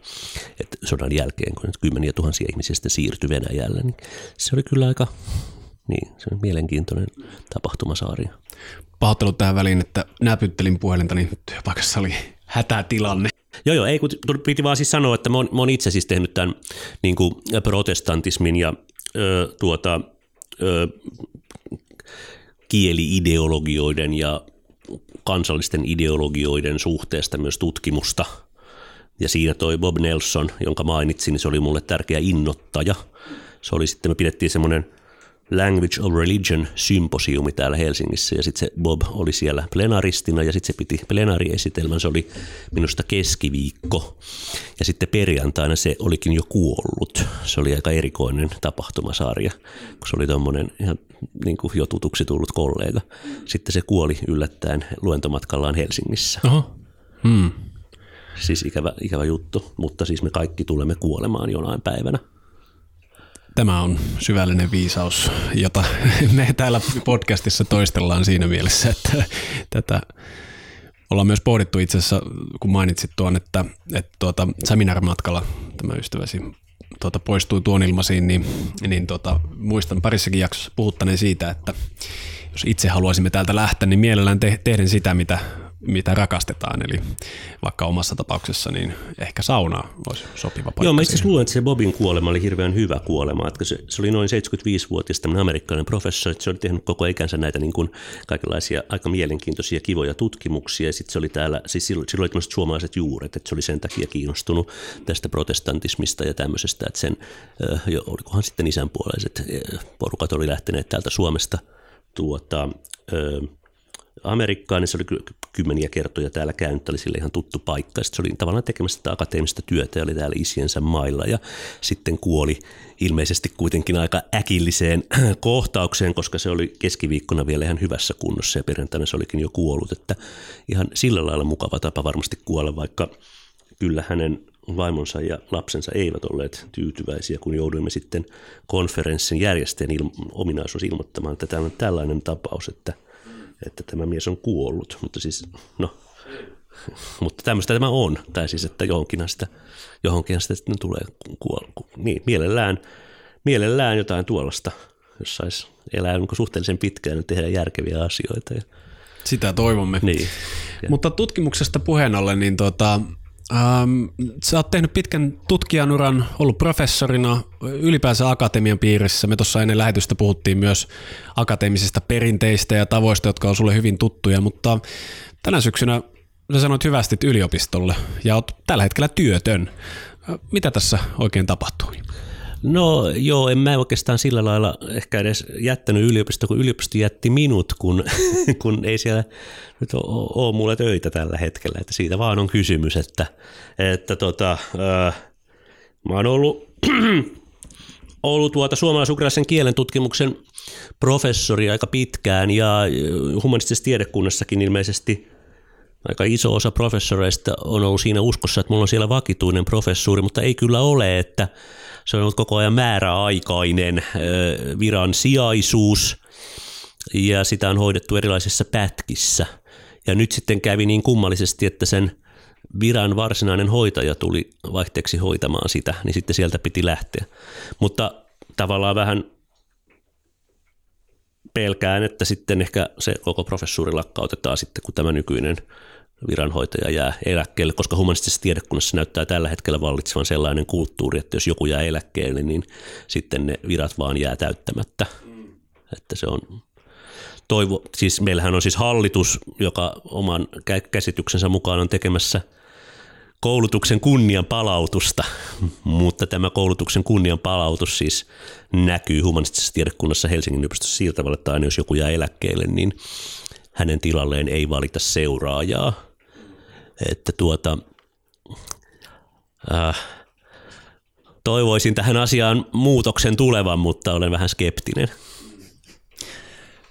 että sodan jälkeen, kun kymmeniä tuhansia ihmisiä sitten siirtyi Venäjälle, niin se oli kyllä aika niin, se on mielenkiintoinen tapahtumasaaria. Pahoittelut tähän väliin, että näpyttelin puhelinta, niin työpaikassa oli hätätilanne. Joo, joo, ei kun piti vaan siis sanoa, että mä oon, mä oon itse siis tehnyt tämän niin kuin protestantismin ja ö, tuota, ö, kieliideologioiden ja kansallisten ideologioiden suhteesta myös tutkimusta. Ja siinä toi Bob Nelson, jonka mainitsin, niin se oli mulle tärkeä innottaja. Se oli sitten, me pidettiin semmoinen – Language of Religion symposiumi täällä Helsingissä ja sitten se Bob oli siellä plenaristina ja sitten se piti plenariesitelmän, se oli minusta keskiviikko ja sitten perjantaina se olikin jo kuollut. Se oli aika erikoinen tapahtumasarja, kun se oli tuommoinen ihan niin kuin jo tutuksi tullut kollega. Sitten se kuoli yllättäen luentomatkallaan Helsingissä. Oho. Hmm. Siis ikävä, ikävä juttu, mutta siis me kaikki tulemme kuolemaan jonain päivänä. Tämä on syvällinen viisaus, jota me täällä podcastissa toistellaan siinä mielessä, että tätä ollaan myös pohdittu. Itse asiassa, kun mainitsit tuon, että, että tuota, seminaarimatkalla tämä ystäväsi tuota, poistui tuon ilmaisiin, niin, niin tuota, muistan parissakin jaksossa puhuttaneen siitä, että jos itse haluaisimme täältä lähteä, niin mielellään te- tehdä sitä, mitä mitä rakastetaan. Eli vaikka omassa tapauksessa, niin ehkä sauna olisi sopiva paikka. Joo, mä itse luulen, että se Bobin kuolema oli hirveän hyvä kuolema. Että se, se oli noin 75-vuotias tämmöinen amerikkalainen professori, että se oli tehnyt koko ikänsä näitä niin kuin kaikenlaisia aika mielenkiintoisia, kivoja tutkimuksia. Ja sitten se oli täällä, siis silloin, silloin oli tämmöiset suomalaiset juuret, että se oli sen takia kiinnostunut tästä protestantismista ja tämmöisestä, että sen, jo, olikohan sitten isänpuoleiset porukat oli lähteneet täältä Suomesta tuota, Amerikkaan, niin se oli kymmeniä kertoja täällä käynyt, oli sille ihan tuttu paikka. Sitten se oli tavallaan tekemässä sitä akateemista työtä ja oli täällä isiensä mailla ja sitten kuoli ilmeisesti kuitenkin aika äkilliseen kohtaukseen, koska se oli keskiviikkona vielä ihan hyvässä kunnossa ja perjantaina se olikin jo kuollut, että ihan sillä lailla mukava tapa varmasti kuolla, vaikka kyllä hänen vaimonsa ja lapsensa eivät olleet tyytyväisiä, kun jouduimme sitten konferenssin järjestäjän il- ominaisuus ilmoittamaan, että tämä on tällainen tapaus, että – että tämä mies on kuollut. Mutta siis, no, mutta tämmöistä tämä on. Tai siis, että johonkinhan sitä, johonkinhan sitä sitten tulee kuolla. Niin, mielellään, mielellään jotain tuollaista, jos saisi elää niin suhteellisen pitkään ja tehdä järkeviä asioita. Sitä toivomme. Niin. Mutta tutkimuksesta puheen ollen, niin tota, Ähm, sä oot tehnyt pitkän tutkijanuran, ollut professorina ylipäänsä akatemian piirissä. Me tuossa ennen lähetystä puhuttiin myös akateemisista perinteistä ja tavoista, jotka on sulle hyvin tuttuja, mutta tänä syksynä sä sanoit hyvästi yliopistolle ja oot tällä hetkellä työtön. Mitä tässä oikein tapahtuu? No joo, en mä oikeastaan sillä lailla ehkä edes jättänyt yliopistoa, kun yliopisto jätti minut, kun, kun ei siellä nyt ole, mulle töitä tällä hetkellä. Että siitä vaan on kysymys, että, että tota, äh, mä oon ollut, ollut tuota suomalais-ukrainaisen kielen tutkimuksen professori aika pitkään ja humanistisessa tiedekunnassakin ilmeisesti aika iso osa professoreista on ollut siinä uskossa, että mulla on siellä vakituinen professuuri, mutta ei kyllä ole, että se on ollut koko ajan määräaikainen viran sijaisuus ja sitä on hoidettu erilaisissa pätkissä. Ja nyt sitten kävi niin kummallisesti, että sen viran varsinainen hoitaja tuli vaihteeksi hoitamaan sitä, niin sitten sieltä piti lähteä. Mutta tavallaan vähän pelkään, että sitten ehkä se koko professuuri lakkautetaan sitten, kun tämä nykyinen viranhoitaja jää eläkkeelle, koska humanistisessa tiedekunnassa näyttää tällä hetkellä vallitsevan sellainen kulttuuri, että jos joku jää eläkkeelle, niin sitten ne virat vaan jää täyttämättä. Mm. Että se on toivo, siis meillähän on siis hallitus, joka oman käsityksensä mukaan on tekemässä koulutuksen kunnian palautusta, mutta tämä koulutuksen kunnian palautus siis näkyy humanistisessa tiedekunnassa Helsingin yliopistossa sillä tavalla, että aina jos joku jää eläkkeelle, niin hänen tilalleen ei valita seuraajaa että tuota, äh, toivoisin tähän asiaan muutoksen tulevan, mutta olen vähän skeptinen.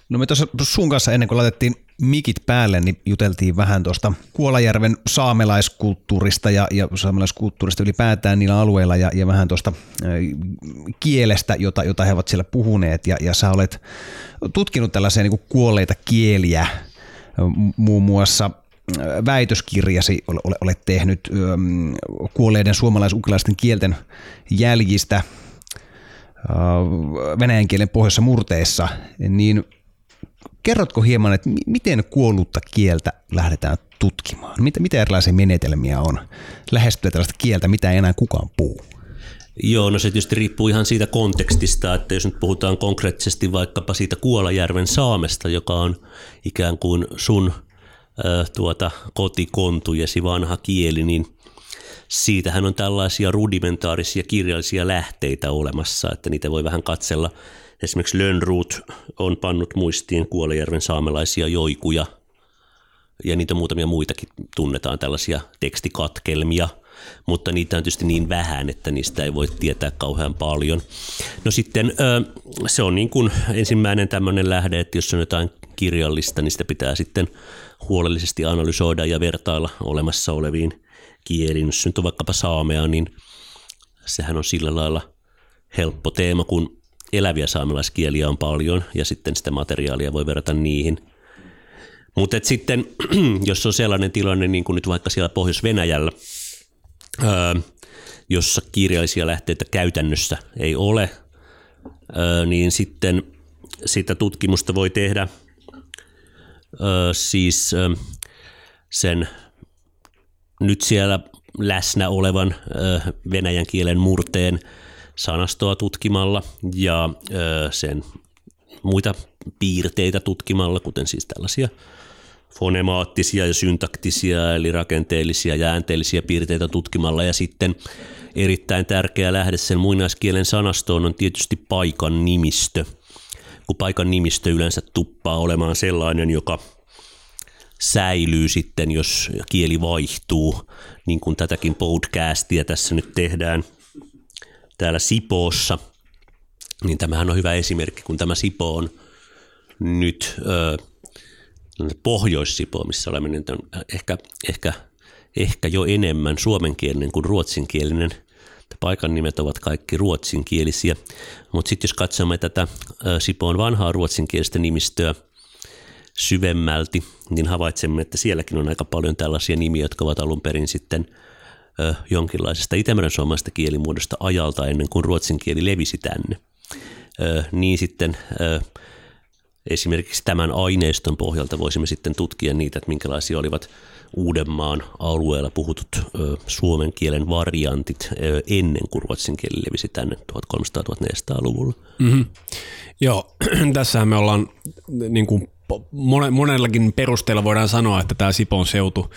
No me tuossa sun kanssa ennen kuin laitettiin mikit päälle, niin juteltiin vähän tuosta Kuolajärven saamelaiskulttuurista ja, ja saamelaiskulttuurista ylipäätään niillä alueilla ja, ja vähän tuosta äh, kielestä, jota, jota he ovat siellä puhuneet ja, ja sä olet tutkinut tällaisia niin kuolleita kieliä muun muassa väitöskirjasi olet tehnyt kuolleiden suomalais-ukilaisten kielten jäljistä venäjän kielen pohjoisessa murteessa, niin kerrotko hieman, että miten kuollutta kieltä lähdetään tutkimaan? Mitä, mitä erilaisia menetelmiä on lähestyä tällaista kieltä, mitä ei enää kukaan puhu? Joo, no se tietysti riippuu ihan siitä kontekstista, että jos nyt puhutaan konkreettisesti vaikkapa siitä Kuolajärven saamesta, joka on ikään kuin sun – tuota, kotikontujesi vanha kieli, niin siitähän on tällaisia rudimentaarisia kirjallisia lähteitä olemassa, että niitä voi vähän katsella. Esimerkiksi Lönnruut on pannut muistiin Kuolejärven saamelaisia joikuja, ja niitä muutamia muitakin tunnetaan, tällaisia tekstikatkelmia, mutta niitä on tietysti niin vähän, että niistä ei voi tietää kauhean paljon. No sitten se on niin kuin ensimmäinen tämmöinen lähde, että jos on jotain kirjallista, niin sitä pitää sitten huolellisesti analysoida ja vertailla olemassa oleviin kieliin. Jos nyt on vaikkapa saamea, niin sehän on sillä lailla helppo teema, kun eläviä saamelaiskieliä on paljon ja sitten sitä materiaalia voi verrata niihin. Mutta sitten, jos on sellainen tilanne, niin kuin nyt vaikka siellä Pohjois-Venäjällä, jossa kirjallisia lähteitä käytännössä ei ole, niin sitten sitä tutkimusta voi tehdä siis sen nyt siellä läsnä olevan venäjän kielen murteen sanastoa tutkimalla ja sen muita piirteitä tutkimalla, kuten siis tällaisia fonemaattisia ja syntaktisia eli rakenteellisia ja äänteellisiä piirteitä tutkimalla. Ja sitten erittäin tärkeä lähde sen muinaiskielen sanastoon on tietysti paikan nimistö, kun paikan nimistö yleensä tuppaa olemaan sellainen, joka säilyy sitten, jos kieli vaihtuu, niin kuin tätäkin podcastia tässä nyt tehdään täällä Sipoossa, niin tämähän on hyvä esimerkki, kun tämä Sipo on nyt ö, Pohjois-Sipo, missä olemme nyt on ehkä, ehkä, ehkä jo enemmän suomenkielinen kuin ruotsinkielinen. Paikan nimet ovat kaikki ruotsinkielisiä, mutta sitten jos katsomme tätä Sipoon vanhaa ruotsinkielistä nimistöä – syvemmälti, niin havaitsemme, että sielläkin on aika paljon tällaisia nimiä, jotka ovat alun perin sitten jonkinlaisesta itämeren suomalaisesta kielimuodosta ajalta ennen kuin ruotsin kieli levisi tänne. Niin sitten esimerkiksi tämän aineiston pohjalta voisimme sitten tutkia niitä, että minkälaisia olivat Uudenmaan alueella puhutut ö, suomen kielen variantit ö, ennen kuin ruotsin kieli levisi tänne 1300-1400-luvulla. Mm-hmm. Joo, tässähän me ollaan niin kuin monellakin perusteella voidaan sanoa, että tämä Sipon seutu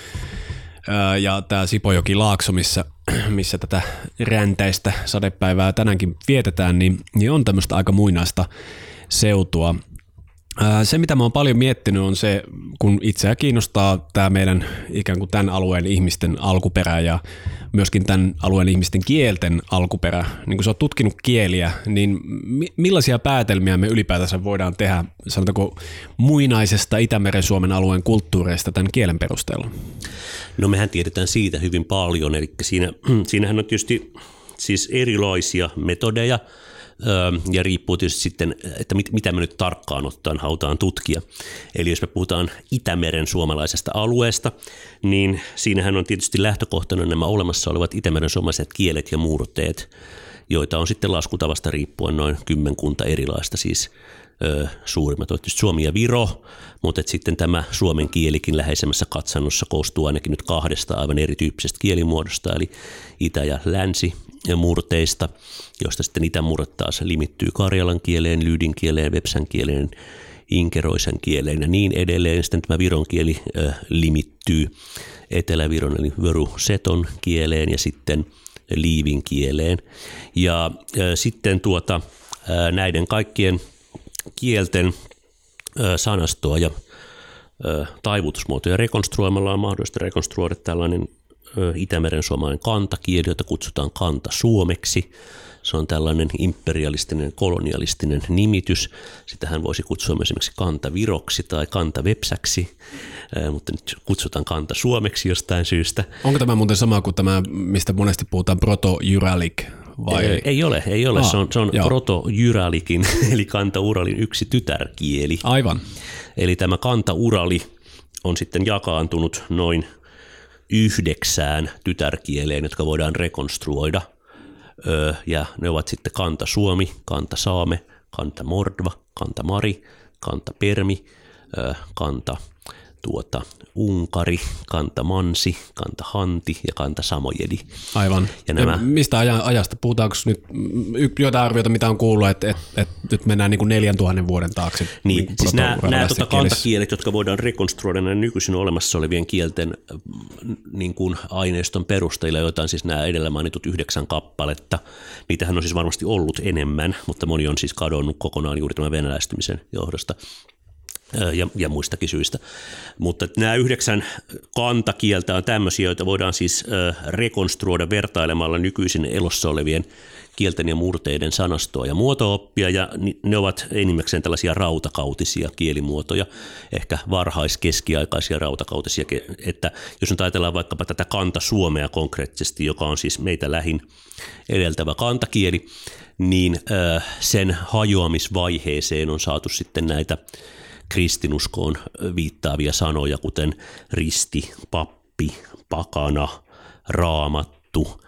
ja tämä Sipojoki Laakso, missä, missä tätä räntäistä sadepäivää tänäänkin vietetään, niin, niin on tämmöistä aika muinaista seutua. Se, mitä mä oon paljon miettinyt, on se, kun itseä kiinnostaa tämä meidän ikään kuin tämän alueen ihmisten alkuperä ja myöskin tämän alueen ihmisten kielten alkuperä. Niin kun sä oot tutkinut kieliä, niin millaisia päätelmiä me ylipäätänsä voidaan tehdä, sanotaanko muinaisesta Itämeren Suomen alueen kulttuureista tämän kielen perusteella? No mehän tiedetään siitä hyvin paljon, eli siinä, siinähän on tietysti siis erilaisia metodeja – ja riippuu tietysti sitten, että mit, mitä me nyt tarkkaan ottaen halutaan tutkia. Eli jos me puhutaan Itämeren suomalaisesta alueesta, niin siinähän on tietysti lähtökohtana nämä olemassa olevat Itämeren suomalaiset kielet ja murteet, joita on sitten laskutavasta riippuen noin kymmenkunta erilaista, siis ö, suurimmat ovat tietysti Suomi ja Viro, mutta sitten tämä suomen kielikin läheisemmässä katsannossa koostuu ainakin nyt kahdesta aivan erityyppisestä kielimuodosta, eli itä- ja länsi murteista, joista sitten itämurret taas limittyy karjalan kieleen, lyydin kieleen, vepsän kieleen, inkeroisen kieleen ja niin edelleen. Sitten tämä viron kieli äh, limittyy eteläviron eli seton kieleen ja sitten liivin kieleen. Ja äh, sitten tuota, äh, näiden kaikkien kielten äh, sanastoa ja taivutusmuotoja rekonstruoimalla on mahdollista rekonstruoida tällainen Itämeren suomalainen kantakieli, jota kutsutaan kanta suomeksi. Se on tällainen imperialistinen, kolonialistinen nimitys. Sitähän voisi kutsua myös esimerkiksi kantaviroksi tai kantavepsäksi, mutta nyt kutsutaan kanta suomeksi jostain syystä. Onko tämä muuten sama kuin tämä, mistä monesti puhutaan proto-juralic? Vai? Ei, ei ole, ei ole. Ah, se on, se on proto-jyralikin, eli kanta-uralin yksi tytärkieli. Aivan. Eli tämä kanta-urali on sitten jakaantunut noin – yhdeksään tytärkieleen, jotka voidaan rekonstruoida. Ja ne ovat sitten kanta Suomi, kanta Saame, kanta Mordva, kanta Mari, kanta Permi, kanta tuota, Unkari, kanta Mansi, kanta Hanti ja kanta Samojedi. Aivan. Ja nämä... Mistä ajasta? Puhutaanko nyt jotain arviota, mitä on kuullut, että, että, että nyt mennään niin kuin 4000 vuoden taakse? Niin, niin siis nämä, nämä tuota kantakielet, jotka voidaan rekonstruoida näiden nykyisin olemassa olevien kielten niin kuin aineiston perusteilla, joita on siis nämä edellä mainitut yhdeksän kappaletta. Niitähän on siis varmasti ollut enemmän, mutta moni on siis kadonnut kokonaan juuri tämän venäläistymisen johdosta ja, ja muistakin syistä. Mutta nämä yhdeksän kantakieltä on tämmöisiä, joita voidaan siis rekonstruoida vertailemalla nykyisin elossa olevien kielten ja murteiden sanastoa ja muotooppia, ja ne ovat enimmäkseen tällaisia rautakautisia kielimuotoja, ehkä varhaiskeskiaikaisia rautakautisia, että jos nyt ajatellaan vaikkapa tätä kanta-suomea konkreettisesti, joka on siis meitä lähin edeltävä kantakieli, niin sen hajoamisvaiheeseen on saatu sitten näitä kristinuskoon viittaavia sanoja, kuten risti, pappi, pakana, raamattu,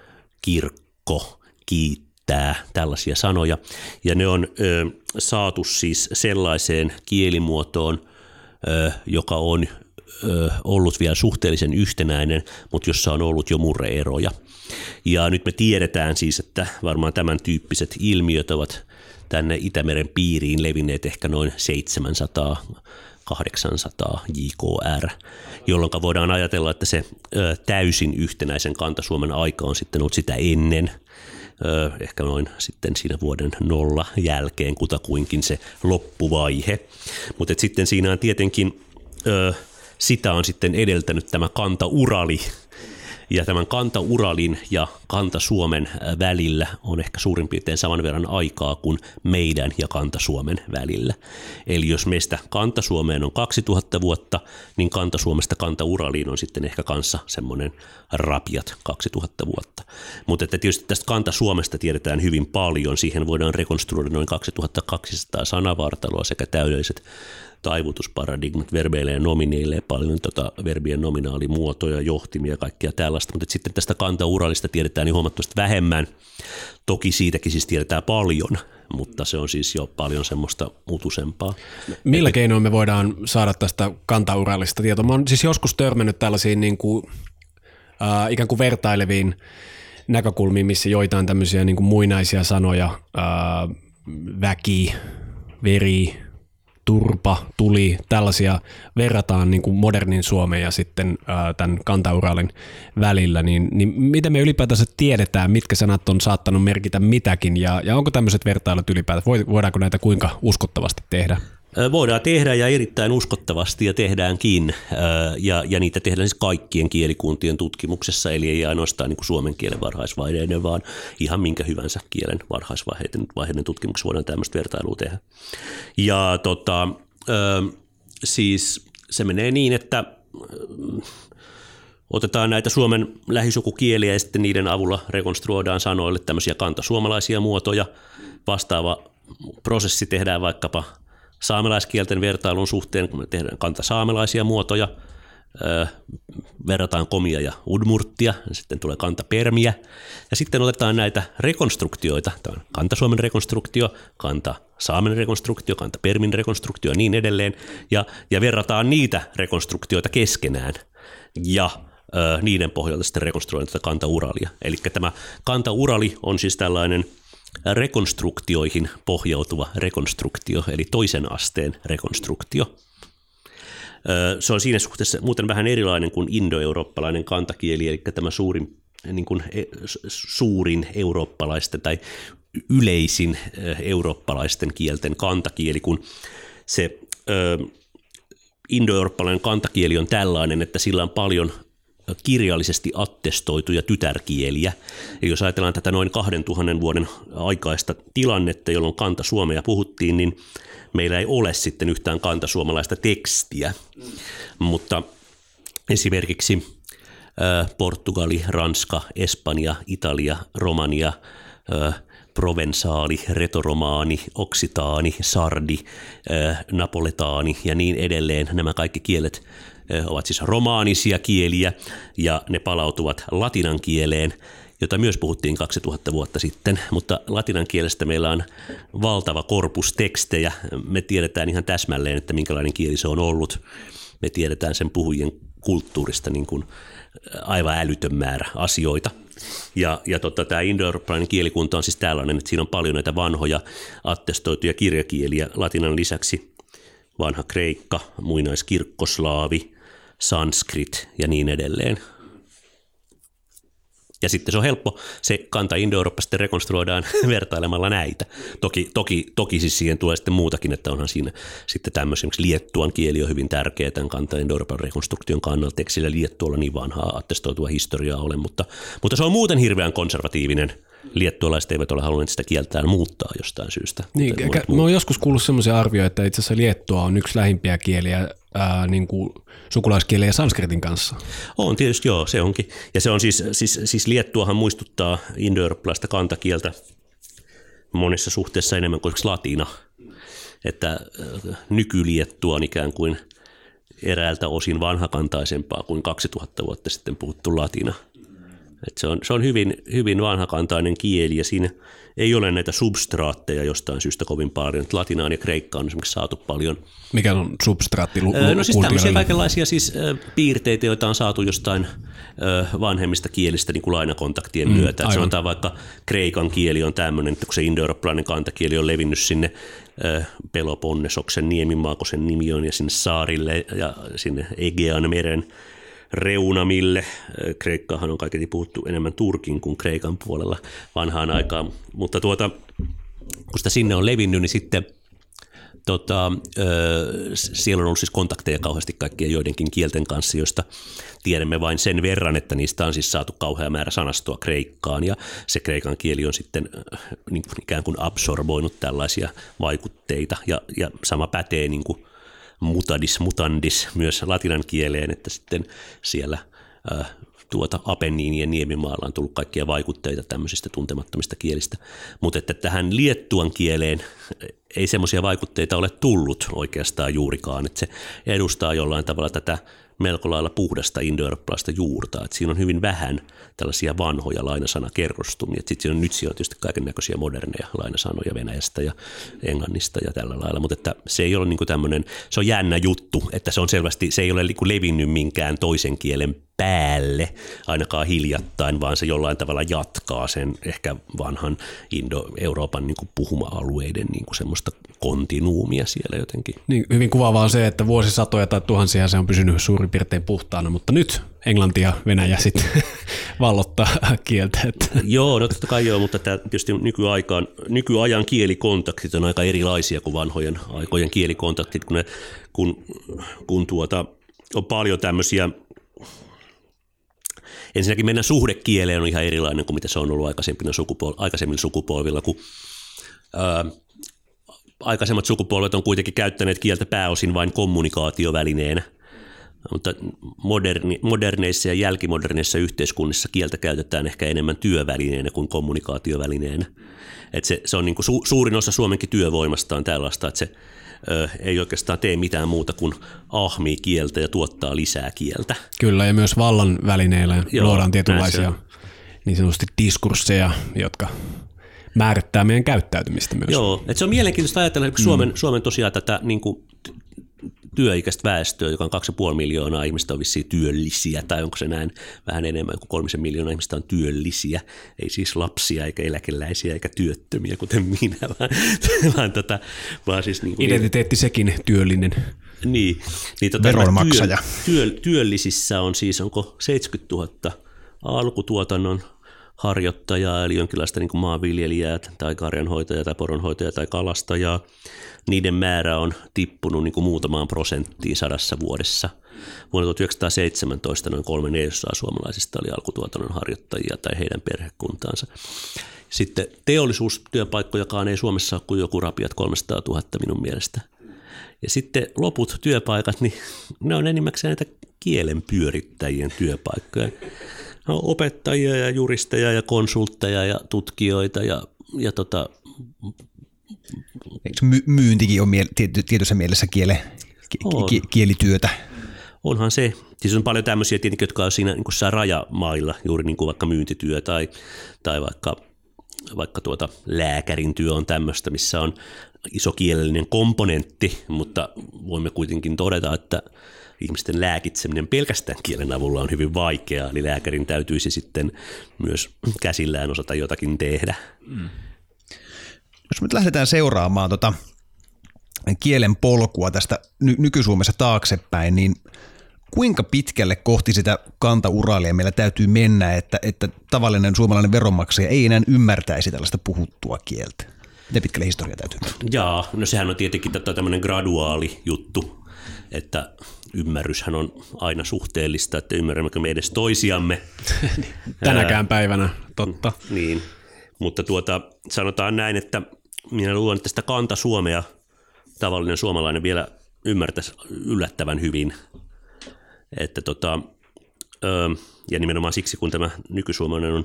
kirkko, kiittää, tällaisia sanoja. Ja ne on ö, saatu siis sellaiseen kielimuotoon, ö, joka on ö, ollut vielä suhteellisen yhtenäinen, mutta jossa on ollut jo murreeroja. Ja nyt me tiedetään siis, että varmaan tämän tyyppiset ilmiöt ovat tänne Itämeren piiriin levinneet ehkä noin 700 800 JKR, jolloin voidaan ajatella, että se täysin yhtenäisen kantasuomen aika on sitten ollut sitä ennen, ehkä noin sitten siinä vuoden nolla jälkeen kutakuinkin se loppuvaihe. Mutta sitten siinä on tietenkin, sitä on sitten edeltänyt tämä kanta-urali, ja tämän Kanta-Uralin ja Kanta-Suomen välillä on ehkä suurin piirtein saman verran aikaa kuin meidän ja Kanta-Suomen välillä. Eli jos meistä Kanta-Suomeen on 2000 vuotta, niin Kanta-Suomesta Kanta-Uraliin on sitten ehkä kanssa semmoinen rapiat 2000 vuotta. Mutta että tietysti tästä Kanta-Suomesta tiedetään hyvin paljon. Siihen voidaan rekonstruoida noin 2200 sanavartaloa sekä täydelliset taivutusparadigmat verbeille ja nomineille, paljon tota verbien nominaalimuotoja, johtimia ja kaikkea tällaista, mutta sitten tästä kantauralista tiedetään niin huomattavasti vähemmän. Toki siitäkin siis tiedetään paljon, mutta se on siis jo paljon semmoista mutusempaa. Millä Että, keinoin me voidaan saada tästä kantauralista tietoa? Mä oon siis joskus törmännyt tällaisiin niin kuin, äh, ikään kuin vertaileviin näkökulmiin, missä joitain tämmöisiä niin kuin muinaisia sanoja, äh, väki, veri, turpa, tuli, tällaisia verrataan niin kuin modernin Suomen ja sitten ää, tämän kantauralin välillä, niin, niin miten me ylipäätänsä tiedetään, mitkä sanat on saattanut merkitä mitäkin ja, ja onko tämmöiset vertailut ylipäätään, voidaanko näitä kuinka uskottavasti tehdä? Voidaan tehdä ja erittäin uskottavasti ja tehdäänkin, ja, ja niitä tehdään siis kaikkien kielikuntien tutkimuksessa, eli ei ainoastaan niin kuin suomen kielen varhaisvaiheiden, vaan ihan minkä hyvänsä kielen varhaisvaiheiden vaiheiden tutkimuksessa voidaan tämmöistä vertailua tehdä. Ja tota, siis se menee niin, että otetaan näitä Suomen lähisukukieliä ja sitten niiden avulla rekonstruoidaan sanoille tämmöisiä kantasuomalaisia muotoja. Vastaava prosessi tehdään vaikkapa – saamelaiskielten vertailun suhteen, kun me tehdään kanta saamelaisia muotoja, verrataan komia ja udmurttia, ja sitten tulee kanta permiä, ja sitten otetaan näitä rekonstruktioita, tämä on kanta Suomen rekonstruktio, kanta saamen rekonstruktio, kanta permin rekonstruktio ja niin edelleen, ja, ja verrataan niitä rekonstruktioita keskenään, ja öö, niiden pohjalta sitten rekonstruoidaan tätä kanta-uralia. Eli tämä kanta-urali on siis tällainen – rekonstruktioihin pohjautuva rekonstruktio, eli toisen asteen rekonstruktio. Se on siinä suhteessa muuten vähän erilainen kuin indoeurooppalainen kantakieli, eli tämä suurin, niin kuin e, suurin eurooppalaisten tai yleisin eurooppalaisten kielten kantakieli, kun se indoeurooppalainen kantakieli on tällainen, että sillä on paljon kirjallisesti attestoituja tytärkieliä. Ja jos ajatellaan tätä noin 2000 vuoden aikaista tilannetta, jolloin kanta suomea puhuttiin, niin meillä ei ole sitten yhtään kantasuomalaista tekstiä. Mutta esimerkiksi Portugali, Ranska, Espanja, Italia, Romania, provensaali, retoromaani, oksitaani, sardi, napoletaani ja niin edelleen. Nämä kaikki kielet ovat siis romaanisia kieliä ja ne palautuvat latinan kieleen, jota myös puhuttiin 2000 vuotta sitten, mutta latinan kielestä meillä on valtava korpus tekstejä. Me tiedetään ihan täsmälleen, että minkälainen kieli se on ollut. Me tiedetään sen puhujien kulttuurista niin kuin aivan älytön määrä asioita. Ja, ja tota, tämä indo kielikunta on siis tällainen, että siinä on paljon näitä vanhoja attestoituja kirjakieliä latinan lisäksi. Vanha kreikka, muinaiskirkkoslaavi, sanskrit ja niin edelleen. Ja sitten se on helppo, se kanta Indo-Eurooppa sitten rekonstruoidaan vertailemalla näitä. Toki, toki, toki siis siihen tulee sitten muutakin, että onhan siinä sitten tämmöisen, liettuan kieli on hyvin tärkeä tämän kanta Indo-Euroopan rekonstruktion kannalta, eikö sillä liettualla niin vanhaa attestoitua historiaa ole, mutta, mutta se on muuten hirveän konservatiivinen liettualaiset eivät ole halunneet sitä kieltään muuttaa jostain syystä. Niin, mä oon joskus kuullut semmoisia arvioita, että itse asiassa liettua on yksi lähimpiä kieliä ää, niin kuin sukulaiskielen ja sanskritin kanssa. On tietysti joo, se onkin. Ja se on siis, siis, siis liettuahan muistuttaa indoeurooppalaista kantakieltä monessa suhteessa enemmän kuin latina. Että nykyliettua on ikään kuin eräältä osin vanhakantaisempaa kuin 2000 vuotta sitten puhuttu latina. Et se on, se on hyvin, hyvin vanhakantainen kieli ja siinä ei ole näitä substraatteja jostain syystä kovin paljon. Latinaan ja kreikkaan on esimerkiksi saatu paljon. Mikä on substraatti? Lu- no siis tämmöisiä kaikenlaisia siis, piirteitä, joita on saatu jostain vanhemmista kielistä niin kuin lainakontaktien mm, myötä. Et sanotaan vaikka kreikan kieli on tämmöinen, että kun se indoeurooppalainen kantakieli on levinnyt sinne Peloponnesoksen niemimaa, kun sen nimi on, ja sinne saarille ja sinne Egean meren reunamille. Kreikkahan on kaiketi puhuttu enemmän Turkin kuin Kreikan puolella vanhaan aikaan, mutta tuota, kun sitä sinne on levinnyt, niin sitten tota, siellä on ollut siis kontakteja kauheasti kaikkien joidenkin kielten kanssa, joista tiedämme vain sen verran, että niistä on siis saatu kauhea määrä sanastoa kreikkaan. Ja se kreikan kieli on sitten niin kuin ikään kuin absorboinut tällaisia vaikutteita. Ja, ja sama pätee niin kuin mutadis mutandis myös latinan kieleen, että sitten siellä äh, tuota Apenniinien niemimaalla on tullut kaikkia vaikutteita tämmöisistä tuntemattomista kielistä, mutta että tähän liettuan kieleen ei semmoisia vaikutteita ole tullut oikeastaan juurikaan, että se edustaa jollain tavalla tätä melko lailla puhdasta indoeurooppalaista juurta. että siinä on hyvin vähän tällaisia vanhoja lainasanakerrostumia. Sitten on, nyt siellä on tietysti kaiken näköisiä moderneja lainasanoja Venäjästä ja Englannista ja tällä lailla, mutta se ei ole niin tämmöinen, se on jännä juttu, että se on selvästi, se ei ole niin levinnyt minkään toisen kielen päälle ainakaan hiljattain, vaan se jollain tavalla jatkaa sen ehkä vanhan Indo-Euroopan niin puhuma-alueiden niin kuin semmoista kontinuumia siellä jotenkin. Niin, hyvin kuvaavaa on se, että vuosisatoja tai tuhansia se on pysynyt suurin piirtein puhtaana, mutta nyt Englanti ja Venäjä sitten vallottaa kieltä. Että. Joo, no totta kai joo, mutta tämä tietysti nykyaikaan, nykyajan kielikontaktit on aika erilaisia kuin vanhojen aikojen kielikontaktit, kun, ne, kun, kun tuota, on paljon tämmöisiä ensinnäkin meidän suhde kieleen on ihan erilainen kuin mitä se on ollut aikaisempina sukupol- aikaisemmilla sukupolvilla, kun ää, aikaisemmat sukupolvet on kuitenkin käyttäneet kieltä pääosin vain kommunikaatiovälineenä, mutta moderni, moderneissa ja jälkimoderneissa yhteiskunnissa kieltä käytetään ehkä enemmän työvälineenä kuin kommunikaatiovälineenä. Et se, se on niin kuin su, suurin osa Suomenkin työvoimasta on tällaista, että se ei oikeastaan tee mitään muuta kuin ahmii kieltä ja tuottaa lisää kieltä. Kyllä, ja myös vallan välineillä Joo, luodaan tietynlaisia niin sanotusti diskursseja, jotka määrittää meidän käyttäytymistä myös. Joo, että se on mielenkiintoista ajatella, että Suomen, mm. Suomen tosiaan tätä niin kuin työikäistä väestöä, joka on 2,5 miljoonaa ihmistä on vissiin työllisiä, tai onko se näin vähän enemmän kuin kolmisen miljoonaa ihmistä on työllisiä, ei siis lapsia eikä eläkeläisiä eikä työttömiä, kuten minä, vaan, vaan, tota, vaan siis niin kuin, Identiteetti sekin työllinen. Niin, niin tota, Veronmaksaja. Työ, työ, työllisissä on siis, onko 70 000 alkutuotannon harjoittajaa, eli jonkinlaista niin maanviljelijää tai karjanhoitajaa tai poronhoitajaa tai kalastajaa. Niiden määrä on tippunut niin kuin muutamaan prosenttiin sadassa vuodessa. Vuonna 1917 noin kolme neljäsosaa suomalaisista oli alkutuotannon harjoittajia tai heidän perhekuntaansa. Sitten teollisuustyöpaikkojakaan ei Suomessa ole kuin joku rapiat 300 000 minun mielestä. Ja sitten loput työpaikat, niin ne on enimmäkseen näitä kielen pyörittäjien työpaikkoja no, opettajia ja juristeja ja konsultteja ja tutkijoita ja, ja tota, Eikö my- myyntikin on miel- tietyssä mielessä kiele, ki- ki- kielityötä? Onhan se. Siis on paljon tämmöisiä tietenkin, jotka on siinä niin rajamailla, juuri niin kuin vaikka myyntityö tai, tai vaikka, vaikka tuota lääkärin työ on tämmöistä, missä on iso kielellinen komponentti, mutta voimme kuitenkin todeta, että ihmisten lääkitseminen pelkästään kielen avulla on hyvin vaikeaa, niin lääkärin täytyisi sitten myös käsillään osata jotakin tehdä. Mm. Jos nyt lähdetään seuraamaan tota kielen polkua tästä ny- nyky-Suomessa taaksepäin, niin kuinka pitkälle kohti sitä kantauraalia meillä täytyy mennä, että, että tavallinen suomalainen veronmaksaja ei enää ymmärtäisi tällaista puhuttua kieltä? Miten pitkälle historia täytyy mennä? Jaa, no sehän on tietenkin tämmöinen graduaali juttu, että ymmärryshän on aina suhteellista, että ymmärrämmekö me edes toisiamme. Tänäkään päivänä, totta. Niin, mutta tuota, sanotaan näin, että minä luulen, että sitä kanta Suomea tavallinen suomalainen vielä ymmärtäisi yllättävän hyvin. Että tota, ja nimenomaan siksi, kun tämä nykysuomalainen on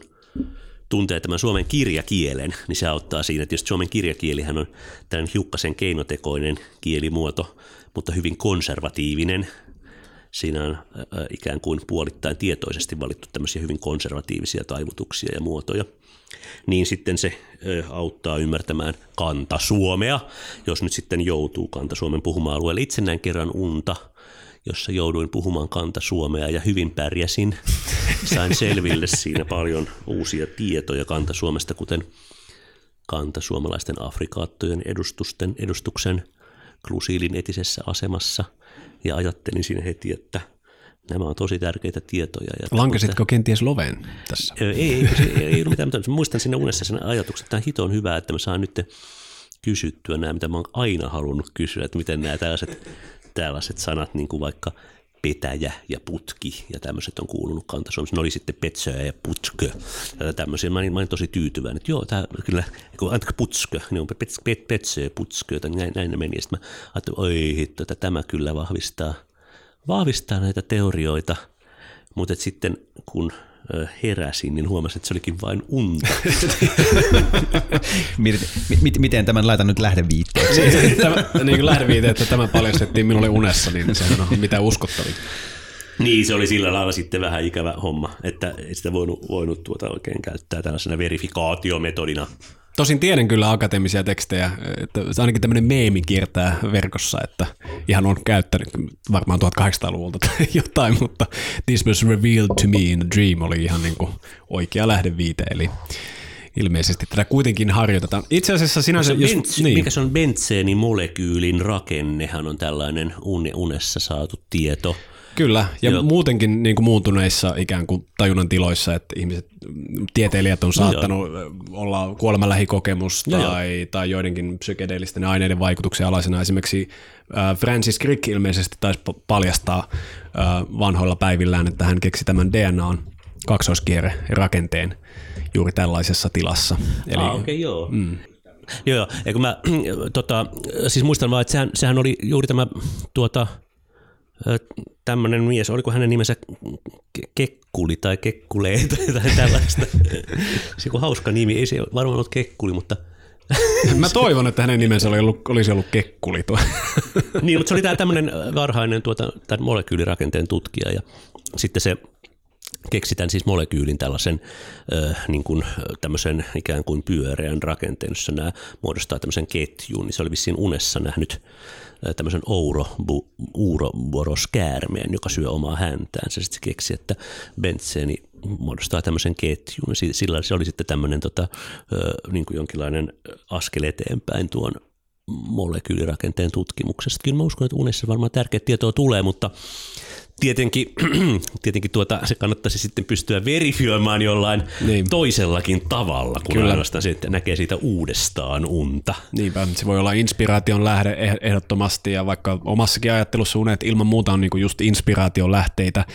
tuntee tämän suomen kirjakielen, niin se auttaa siinä. Tietysti suomen kirjakielihän on tällainen hiukkasen keinotekoinen kielimuoto, mutta hyvin konservatiivinen. siinä on ikään kuin puolittain tietoisesti valittu tämmöisiä hyvin konservatiivisia taivutuksia ja muotoja niin sitten se auttaa ymmärtämään kanta-Suomea, jos nyt sitten joutuu kanta-Suomen puhuma-alueelle. Itse näin kerran unta, jossa jouduin puhumaan kanta-Suomea ja hyvin pärjäsin. Sain selville siinä paljon uusia tietoja kanta-Suomesta, kuten kanta-suomalaisten afrikaattojen edustusten, edustuksen klusiilin etisessä asemassa. Ja ajattelin siinä heti, että – Nämä on tosi tärkeitä tietoja. Ja Lankesitko kenties loveen tässä? Ei, ei, ei, ei, ei ollut mitään, mutta muistan siinä unessa sen ajatuksen, että tämä hito on hyvä, että mä saan nyt kysyttyä nämä, mitä mä oon aina halunnut kysyä, että miten nämä tällaiset, tällaiset sanat, niin kuin vaikka petäjä ja putki ja tämmöiset on kuulunut kanta. Ne oli sitten petsöä ja putkö ja tämmöisiä. Mä olin, mä olin tosi tyytyväinen, että joo, tämä kyllä, kun antakaa putskö, niin on petsö ja putskö, näin, näin ne meni. Ja sitten mä ajattelin, oi hitto, että tämä kyllä vahvistaa – vahvistaa näitä teorioita, mutta sitten kun heräsin, niin huomasin, että se olikin vain unta. miten tämän laitan nyt lähdeviitteeksi? niin kuin lähdeviite, että tämä paljastettiin minulle unessa, niin sehän on mitä uskottavin. Niin, se oli sillä lailla sitten vähän ikävä homma, että ei sitä voinut, voinut tuota oikein käyttää tällaisena verifikaatiometodina. Tosin tiedän kyllä akateemisia tekstejä, että ainakin tämmöinen meemi kiertää verkossa, että ihan on käyttänyt varmaan 1800-luvulta tai jotain, mutta This was revealed to me in a dream oli ihan niin kuin oikea lähdeviite, eli ilmeisesti tätä kuitenkin harjoitetaan. Itse asiassa sinänsä... Jos, bens, niin. Mikä se on bentseenin molekyylin rakennehan on tällainen unessa saatu tieto – Kyllä, ja Joo. muutenkin niin kuin muuntuneissa ikään kuin tajunnan tiloissa, että ihmiset, tieteilijät on saattanut Joo. olla kuolemanlähikokemus tai, tai joidenkin psykedeellisten aineiden vaikutuksen alaisena. Esimerkiksi Francis Crick ilmeisesti taisi paljastaa vanhoilla päivillään, että hän keksi tämän DNAn kaksoiskierre rakenteen juuri tällaisessa tilassa. Eli, ah, okay, joo. Mm. Joo, joo. Ja kun mä, tota, siis muistan vaan, että sehän, sehän oli juuri tämä tuota, tämmöinen mies, oliko hänen nimensä Kekkuli tai Kekkulee tai tällaista. se on hauska nimi, ei se varmaan ollut Kekkuli, mutta Mä toivon, että hänen nimensä oli ollut, olisi ollut Kekkuli. Tuo. niin, mutta se oli tämä tämmöinen varhainen tuota, tämän molekyylirakenteen tutkija ja sitten se keksitään siis molekyylin tällaisen äh, niin kuin, tämmöisen ikään kuin pyöreän rakenteen, jossa nämä muodostaa tämmöisen ketjun, niin se oli vissiin unessa nähnyt tämmöisen ouro, uuroboroskäärmeen, joka syö omaa häntään. Se sitten keksi, että bentseeni muodostaa tämmöisen ketjun. Sillä se oli sitten tämmöinen tota, niin kuin jonkinlainen askel eteenpäin tuon molekyylirakenteen tutkimuksesta. Kyllä mä uskon, että unessa varmaan tärkeä tietoa tulee, mutta tietenkin, tietenkin tuota, se kannattaisi sitten pystyä verifioimaan jollain niin. toisellakin tavalla, kun Kyllä. ainoastaan se, että näkee siitä uudestaan unta. Niinpä, se voi olla inspiraation lähde eh- ehdottomasti ja vaikka omassakin ajattelussa unet ilman muuta on niinku just inspiraation lähteitä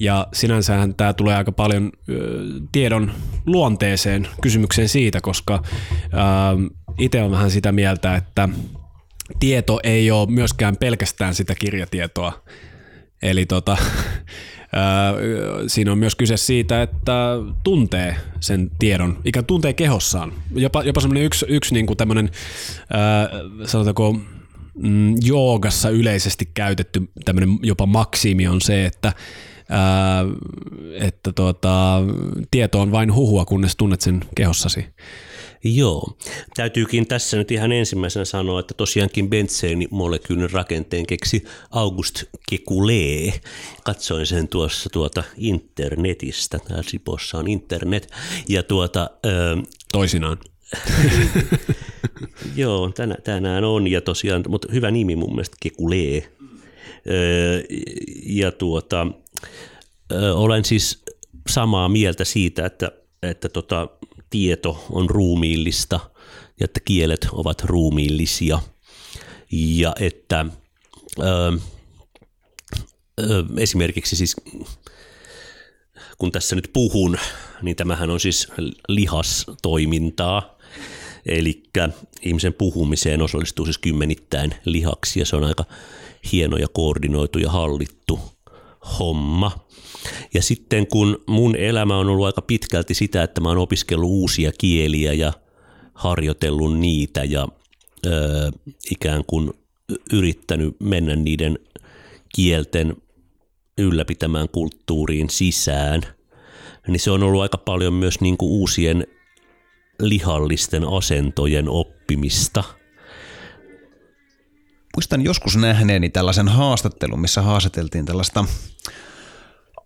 ja sinänsähän tämä tulee aika paljon ö, tiedon luonteeseen kysymykseen siitä, koska itse on vähän sitä mieltä, että tieto ei ole myöskään pelkästään sitä kirjatietoa, Eli tota, siinä on myös kyse siitä, että tuntee sen tiedon, ikään tuntee kehossaan. Jopa, jopa semmoinen yksi, yksi niin kuin tämmöinen, sanotaanko, mm, joogassa yleisesti käytetty tämmöinen jopa maksimi on se, että ää, että tuota, tieto on vain huhua, kunnes tunnet sen kehossasi. Joo. Täytyykin tässä nyt ihan ensimmäisenä sanoa, että tosiaankin molekyylin rakenteen keksi August Kekulé. Katsoin sen tuossa tuota internetistä. Täällä Sipossa on internet. Ja tuota, ö, Toisinaan. Joo, tänä, tänään on ja tosiaan, mutta hyvä nimi mun mielestä Kekulé. Öö, ja tuota, ö, olen siis samaa mieltä siitä, että, että tota, tieto on ruumiillista ja että kielet ovat ruumiillisia. Ja että ö, ö, esimerkiksi siis kun tässä nyt puhun, niin tämähän on siis lihastoimintaa, eli ihmisen puhumiseen osallistuu siis kymmenittäin lihaksia, se on aika hieno ja koordinoitu ja hallittu homma. Ja sitten kun mun elämä on ollut aika pitkälti sitä, että mä oon opiskellut uusia kieliä ja harjoitellut niitä ja ö, ikään kuin yrittänyt mennä niiden kielten ylläpitämään kulttuuriin sisään, niin se on ollut aika paljon myös niin kuin uusien lihallisten asentojen oppimista. Muistan joskus nähneeni tällaisen haastattelun, missä haastateltiin tällaista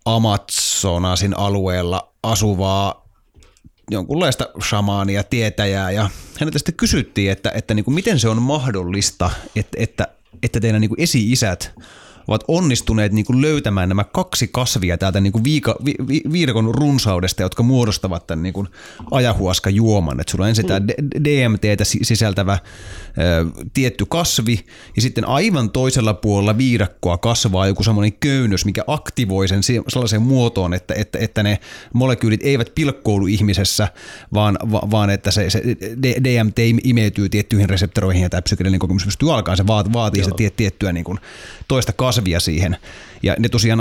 Amazonasin alueella asuvaa jonkunlaista shamaania, tietäjää. Ja häneltä sitten kysyttiin, että, että niin kuin miten se on mahdollista, että, että, että teidän niin kuin esi-isät ovat onnistuneet niin kuin löytämään nämä kaksi kasvia täältä niin kuin viika, vi, vi, viidakon runsaudesta, jotka muodostavat tämän niin kuin ajahuaska juoman. Et sulla on ensin mm. tämä DMTtä sisältävä ö, tietty kasvi ja sitten aivan toisella puolella viidakkoa kasvaa joku semmoinen köynnös, mikä aktivoi sen sellaiseen muotoon, että, että, että ne molekyylit eivät pilkkoudu ihmisessä, vaan, va, vaan että se, se DMT imeytyy tiettyihin reseptoroihin ja tämä psykedelinen kokemus pystyy alkaa. Se vaatii, vaatii se tiettyä niin kuin toista kasvia kasvia siihen. Ja ne tosiaan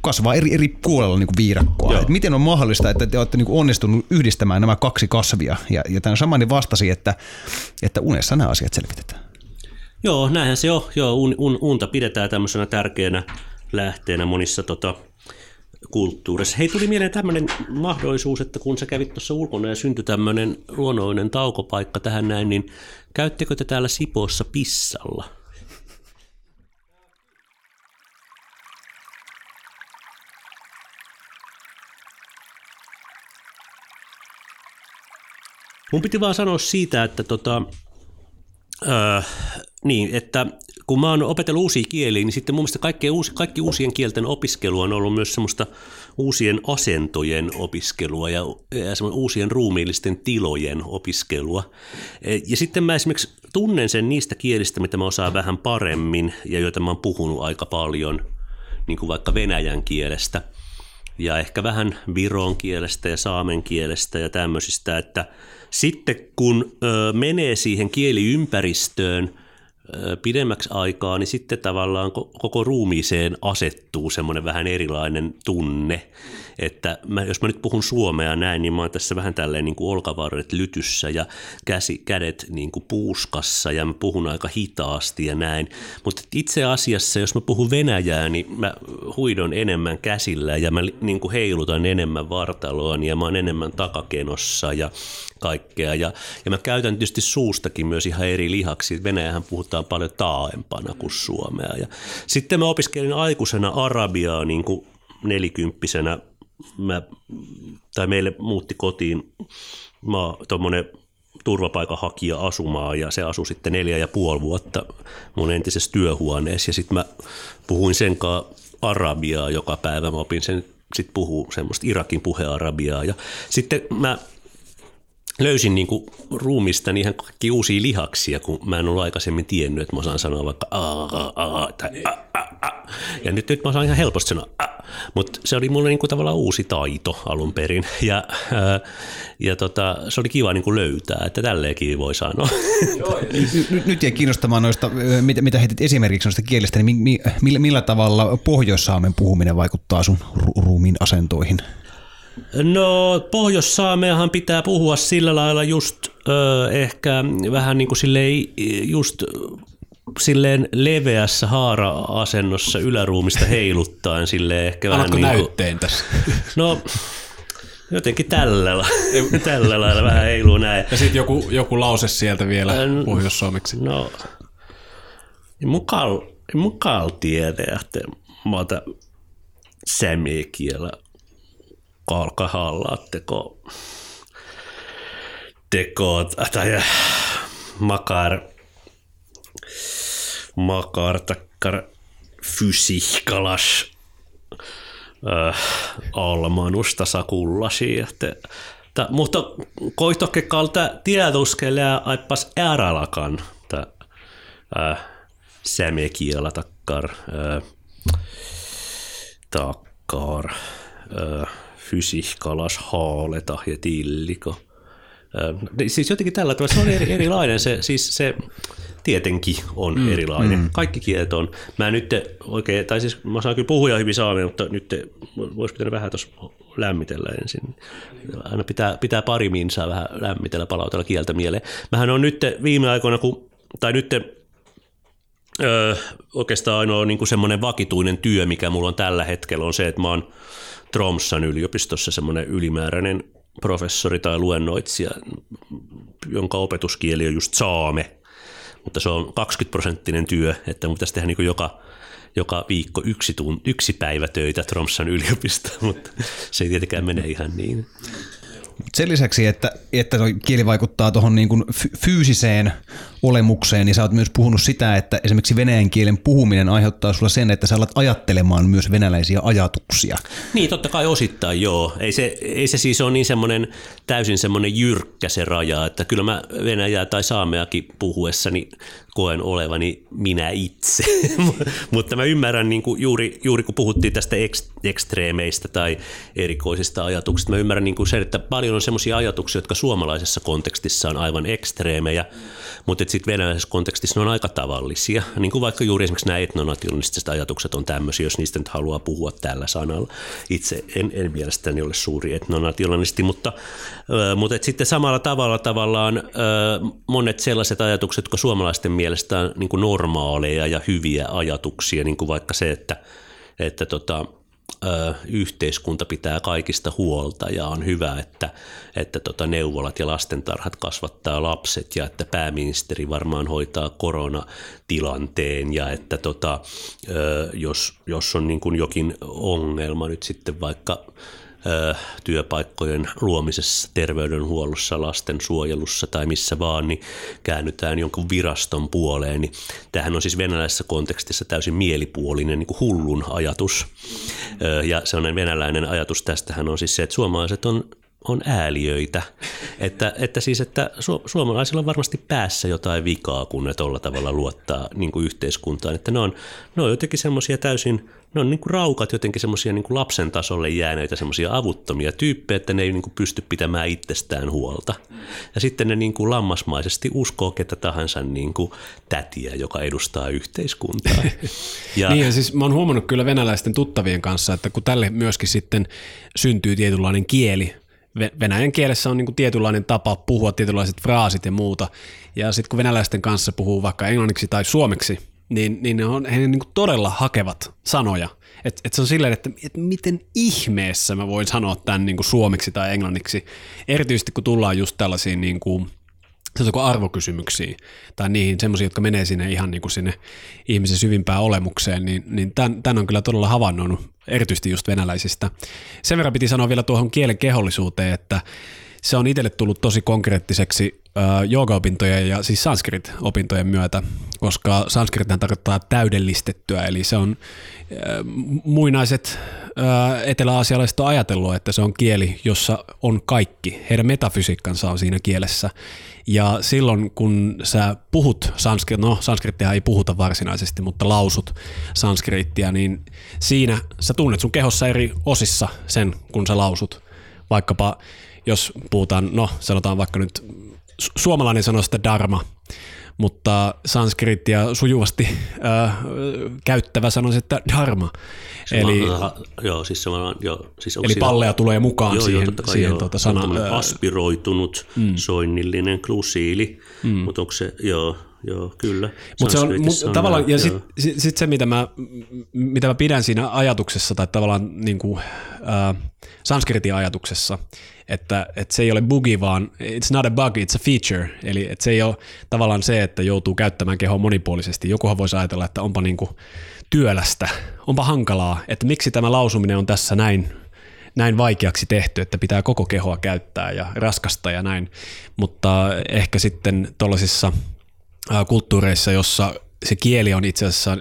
kasvaa eri, eri puolella niin kuin viidakkoa. Et miten on mahdollista, että te olette niin kuin onnistunut yhdistämään nämä kaksi kasvia? Ja, ja tämän samani vastasi, että, että unessa nämä asiat selvitetään. Joo, näinhän se on. Joo, un, un, unta pidetään tämmöisenä tärkeänä lähteenä monissa tota, kulttuurissa. Hei, tuli mieleen tämmöinen mahdollisuus, että kun sä kävit tuossa ulkona ja syntyi tämmöinen luonnollinen taukopaikka tähän näin, niin käyttekö te täällä Sipoossa pissalla? Mun piti vaan sanoa siitä, että tota, öö, niin, että kun mä oon opetellut uusia kieliä, niin sitten mun mielestä kaikki, uusi, kaikki uusien kielten opiskelu on ollut myös semmoista uusien asentojen opiskelua ja, ja uusien ruumiillisten tilojen opiskelua. E, ja sitten mä esimerkiksi tunnen sen niistä kielistä, mitä mä osaan vähän paremmin ja joita mä oon puhunut aika paljon, niin kuin vaikka venäjän kielestä ja ehkä vähän viron kielestä ja saamen kielestä ja tämmöisistä, että – sitten kun ö, menee siihen kieliympäristöön ö, pidemmäksi aikaa, niin sitten tavallaan koko ruumiiseen asettuu semmoinen vähän erilainen tunne että mä, jos mä nyt puhun suomea näin, niin mä oon tässä vähän tälleen niin kuin olkavarret lytyssä ja käsi, kädet niin kuin puuskassa ja mä puhun aika hitaasti ja näin. Mutta itse asiassa, jos mä puhun venäjää, niin mä huidon enemmän käsillä ja mä niin kuin heilutan enemmän vartaloa ja mä oon enemmän takakenossa ja kaikkea. Ja, ja mä käytän tietysti suustakin myös ihan eri lihaksi. Venäjähän puhutaan paljon taaempana kuin suomea. Ja sitten mä opiskelin aikuisena arabiaa niin kuin nelikymppisenä mä, tai meille muutti kotiin tuommoinen turvapaikanhakija asumaan ja se asui sitten neljä ja puoli vuotta mun entisessä työhuoneessa ja sitten mä puhuin sen kanssa arabiaa joka päivä. Mä opin sen sitten puhuu semmoista Irakin puhearabiaa ja sitten mä löysin niin kuin ruumista ihan kaikki uusia lihaksia, kun mä en ollut aikaisemmin tiennyt, että mä osaan sanoa vaikka aa, aa, tai a, a, a. Ja nyt, nyt mä osaan ihan helposti sanoa a. Mutta se oli mulle niin kuin tavallaan uusi taito alun perin. Ja, ää, ja tota, se oli kiva niin kuin löytää, että tälleenkin voi sanoa. nyt, nyt jäi kiinnostamaan noista, mitä, mitä heitit esimerkiksi noista kielistä, niin mi, mi, millä, millä tavalla Pohjois-Saamen puhuminen vaikuttaa sun ru, ruumiin asentoihin? No Pohjois-Saameahan pitää puhua sillä lailla just ö, ehkä vähän niin kuin silleen just silleen leveässä haara-asennossa yläruumista heiluttaen silleen ehkä vähän niin kuin, tässä? No jotenkin tällä lailla, tällä lailla vähän heiluu näin. Ja sitten joku, joku lause sieltä vielä pohjois-suomeksi. No, mukaan mukaan tiedä, että mä otan alkaa teko, teko tai makar, makar takkar fysiikkalas äh, almanusta sakullasi. Että, ta, mutta koitokke kalta tieduskelle aippas ääralakan ta, äh, sämekielä takkar äh, takkar äh, fysiikalas haaleta ja tilliko. Siis jotenkin tällä tavalla, se on eri, erilainen, se, siis se tietenkin on mm, erilainen. Mm. Kaikki kielet on. Mä nyt oikein, tai siis mä saan kyllä puhua hyvin saamia, mutta nyt voisi pitänyt vähän tuossa lämmitellä ensin. Aina pitää, pitää pari minsaa vähän lämmitellä, palautella kieltä mieleen. Mähän on nyt viime aikoina, kun, tai nyt öö, oikeastaan ainoa niin semmoinen vakituinen työ, mikä mulla on tällä hetkellä, on se, että mä oon Tromsan yliopistossa semmoinen ylimääräinen professori tai luennoitsija, jonka opetuskieli on just saame, mutta se on 20 prosenttinen työ, että mun pitäisi tehdä niin joka, joka viikko yksi, tun, yksi päivä töitä Tromsan yliopistoon, mutta se ei tietenkään mene ihan niin. Sen lisäksi, että, että kieli vaikuttaa tuohon niin kuin fyysiseen olemukseen, niin sä oot myös puhunut sitä, että esimerkiksi venäjän kielen puhuminen aiheuttaa sulla sen, että sä alat ajattelemaan myös venäläisiä ajatuksia. Niin, totta kai osittain joo. Ei se, ei se siis ole niin semmoinen täysin semmoinen jyrkkä se raja, että kyllä mä venäjää tai saameakin puhuessani koen olevani minä itse. Mutta mä ymmärrän niin kuin juuri, juuri kun puhuttiin tästä ek- ekstreemeistä tai erikoisista ajatuksista, mä ymmärrän niin kuin sen, että paljon on semmoisia ajatuksia, jotka suomalaisessa kontekstissa on aivan ekstreemejä, mutta sitten venäläisessä kontekstissa ne on aika tavallisia. Niin kuin vaikka juuri esimerkiksi nämä etnonationalistiset ajatukset on tämmöisiä, jos niistä nyt haluaa puhua tällä sanalla. Itse en, en mielestäni ole suuri etnonationalisti, mutta, mutta et sitten samalla tavalla tavallaan monet sellaiset ajatukset, jotka suomalaisten mielestä on niin kuin normaaleja ja hyviä ajatuksia, niin kuin vaikka se, että, että tota, yhteiskunta pitää kaikista huolta ja on hyvä, että, että tota neuvolat ja lastentarhat kasvattaa lapset ja että pääministeri varmaan hoitaa koronatilanteen ja että tota, jos, jos on niin kuin jokin ongelma nyt sitten vaikka työpaikkojen luomisessa, terveydenhuollossa, lastensuojelussa tai missä vaan, niin käännytään jonkun viraston puoleen. Niin tämähän on siis venäläisessä kontekstissa täysin mielipuolinen niin kuin hullun ajatus. Ja sellainen venäläinen ajatus tästähän on siis se, että suomalaiset on on ääliöitä. Että, että siis, että su, suomalaisilla on varmasti päässä jotain vikaa, kun ne tuolla tavalla luottaa niin kuin yhteiskuntaan. Että ne on, ne on jotenkin semmoisia täysin ne on niin kuin raukat jotenkin semmoisia niin lapsen tasolle jääneitä semmoisia avuttomia tyyppejä, että ne ei niin kuin pysty pitämään itsestään huolta. Ja sitten ne niin kuin lammasmaisesti uskoo ketä tahansa niin kuin tätiä, joka edustaa yhteiskuntaa. Ja, niin ja siis mä oon huomannut kyllä venäläisten tuttavien kanssa, että kun tälle myöskin sitten syntyy tietynlainen kieli, Venäjän kielessä on niin kuin tietynlainen tapa puhua tietynlaiset fraasit ja muuta. Ja sitten kun venäläisten kanssa puhuu vaikka englanniksi tai suomeksi, niin, niin ne on, he niin kuin todella hakevat sanoja. Et, et se on silleen, että et miten ihmeessä mä voin sanoa tämän niin kuin suomeksi tai englanniksi, erityisesti kun tullaan just tällaisiin niin kuin, arvokysymyksiin tai niihin semmoisiin, jotka menee sinne ihan niin kuin sinne ihmisen syvimpään olemukseen, niin, niin tämän, tämän on kyllä todella havainnoinut erityisesti just venäläisistä. Sen verran piti sanoa vielä tuohon kielen kehollisuuteen, että se on itselle tullut tosi konkreettiseksi joogaopintojen ja siis sanskrit-opintojen myötä, koska sanskrit tarkoittaa täydellistettyä, eli se on muinaiset eteläasialaiset on ajatellut, että se on kieli, jossa on kaikki. Heidän metafysiikkansa on siinä kielessä. Ja silloin, kun sä puhut sanskrit, no sanskrittia ei puhuta varsinaisesti, mutta lausut sanskrittia, niin siinä sä tunnet sun kehossa eri osissa sen, kun sä lausut. Vaikkapa jos puhutaan, no sanotaan vaikka nyt suomalainen sanoo sitä dharma, mutta sanskritia sujuvasti äh, käyttävä sanoisi, että dharma. eli, joo, siis semmoinen, joo, siis eli palleja tulee mukaan joo, siihen, joo, siihen joo, tuota sanaan. aspiroitunut, mm. soinnillinen klusiili, mm. mutta onko se, joo, Joo, kyllä. Mutta se on, mut, on tavallaan, ja sitten sit, sit se, mitä mä, mitä mä pidän siinä ajatuksessa, tai tavallaan niin kuin, äh, sanskritin ajatuksessa, että, että se ei ole bugi, vaan it's not a bug, it's a feature. Eli että se ei ole tavallaan se, että joutuu käyttämään kehoa monipuolisesti. Jokuhan voisi ajatella, että onpa niin kuin työlästä, onpa hankalaa, että miksi tämä lausuminen on tässä näin näin vaikeaksi tehty, että pitää koko kehoa käyttää ja raskasta ja näin, mutta ehkä sitten tuollaisissa kulttuureissa, jossa se kieli on itse asiassa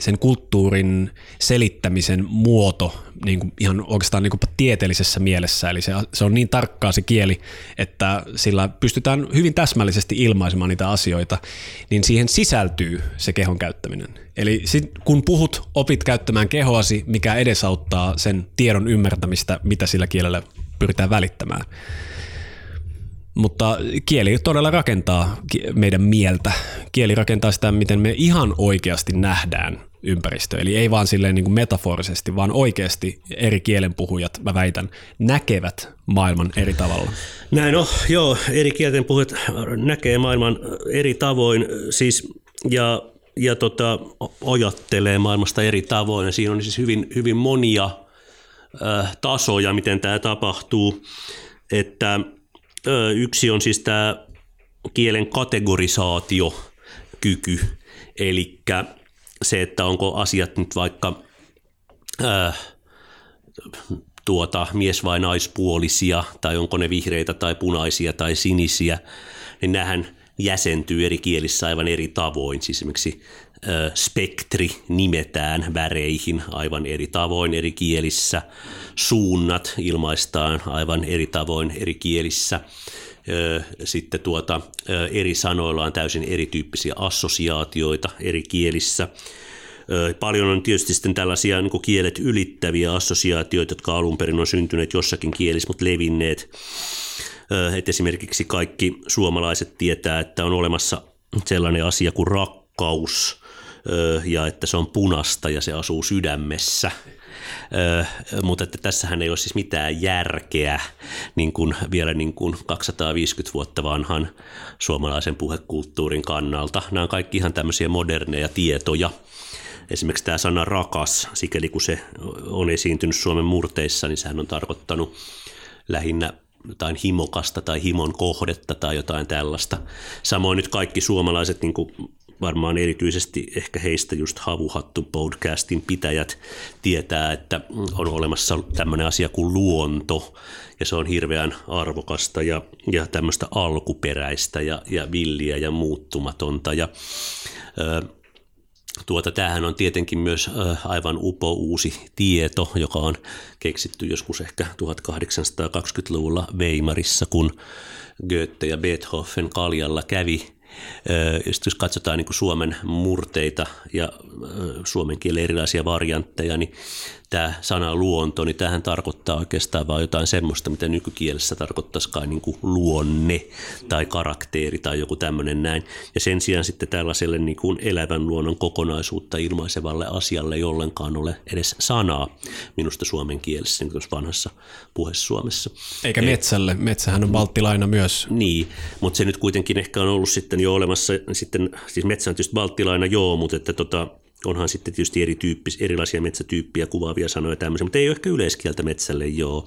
sen kulttuurin selittämisen muoto niin kuin ihan oikeastaan niin kuin tieteellisessä mielessä. Eli se, se on niin tarkkaa se kieli, että sillä pystytään hyvin täsmällisesti ilmaisemaan niitä asioita, niin siihen sisältyy se kehon käyttäminen. Eli sit, kun puhut, opit käyttämään kehoasi, mikä edesauttaa sen tiedon ymmärtämistä, mitä sillä kielellä pyritään välittämään. Mutta kieli todella rakentaa meidän mieltä. Kieli rakentaa sitä, miten me ihan oikeasti nähdään ympäristö. Eli ei vaan silleen niin kuin metaforisesti, vaan oikeasti eri kielenpuhujat, mä väitän, näkevät maailman eri tavalla. Näin no, joo, eri kielten puhujat näkee maailman eri tavoin. Siis, ja ja tota, ajattelee maailmasta eri tavoin. Ja siinä on siis hyvin, hyvin monia äh, tasoja, miten tämä tapahtuu. Että yksi on siis tämä kielen kategorisaatiokyky, eli se, että onko asiat nyt vaikka äh, tuota, mies- vai naispuolisia, tai onko ne vihreitä tai punaisia tai sinisiä, niin nähän jäsentyy eri kielissä aivan eri tavoin. Siis esimerkiksi spektri nimetään väreihin aivan eri tavoin eri kielissä. Suunnat ilmaistaan aivan eri tavoin eri kielissä. Sitten tuota, eri sanoilla on täysin erityyppisiä assosiaatioita eri kielissä. Paljon on tietysti sitten tällaisia niin kielet ylittäviä assosiaatioita, jotka alun perin on syntyneet jossakin kielissä, mutta levinneet että esimerkiksi kaikki suomalaiset tietää, että on olemassa sellainen asia kuin rakkaus ja että se on punasta ja se asuu sydämessä. mutta että tässähän ei ole siis mitään järkeä niin kuin vielä niin kuin 250 vuotta vanhan suomalaisen puhekulttuurin kannalta. Nämä on kaikki ihan tämmöisiä moderneja tietoja. Esimerkiksi tämä sana rakas, sikäli kun se on esiintynyt Suomen murteissa, niin sehän on tarkoittanut lähinnä jotain himokasta tai himon kohdetta tai jotain tällaista. Samoin nyt kaikki suomalaiset, niin varmaan erityisesti ehkä heistä just Havuhattu podcastin pitäjät tietää, että on olemassa tämmöinen asia kuin luonto ja se on hirveän arvokasta ja, ja tämmöistä alkuperäistä ja, ja villiä ja muuttumatonta. Ja ö, Tuota, tämähän on tietenkin myös aivan upo uusi tieto, joka on keksitty joskus ehkä 1820-luvulla Weimarissa, kun Goethe ja Beethoven kaljalla kävi sitten jos katsotaan niin kuin Suomen murteita ja suomen kielen erilaisia variantteja, niin tämä sana luonto, niin tähän tarkoittaa oikeastaan vain jotain semmoista, mitä nykykielessä tarkoittaisikaan niin kuin luonne tai karakteeri tai joku tämmöinen näin. Ja sen sijaan sitten tällaiselle niin kuin elävän luonnon kokonaisuutta ilmaisevalle asialle ei ollenkaan ole edes sanaa minusta suomen kielessä, niin kuin vanhassa puheessa Suomessa. Eikä metsälle, metsähän on valttilaina myös. Niin, mutta se nyt kuitenkin ehkä on ollut sitten jo olemassa, sitten, siis metsä on tietysti valttilaina joo, mutta että tota, onhan sitten tietysti erityyppis, erilaisia metsätyyppiä kuvaavia sanoja tämmöisiä, mutta ei ole ehkä yleiskieltä metsälle joo.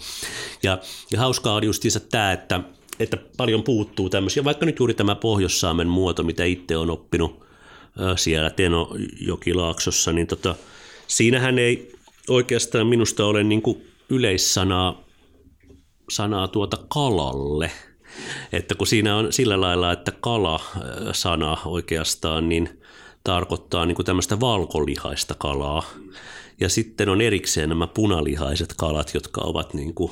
Ja, ja hauskaa on justiinsa tämä, että, että paljon puuttuu tämmöisiä, vaikka nyt juuri tämä Pohjois-Saamen muoto, mitä itse on oppinut siellä Teno-Jokilaaksossa, niin tota, siinähän ei oikeastaan minusta ole niin kuin yleissanaa sanaa tuota kalalle. Että kun siinä on sillä lailla, että kala-sana oikeastaan, niin – tarkoittaa niin kuin tämmöistä valkolihaista kalaa. Ja sitten on erikseen nämä punalihaiset kalat, jotka ovat niin kuin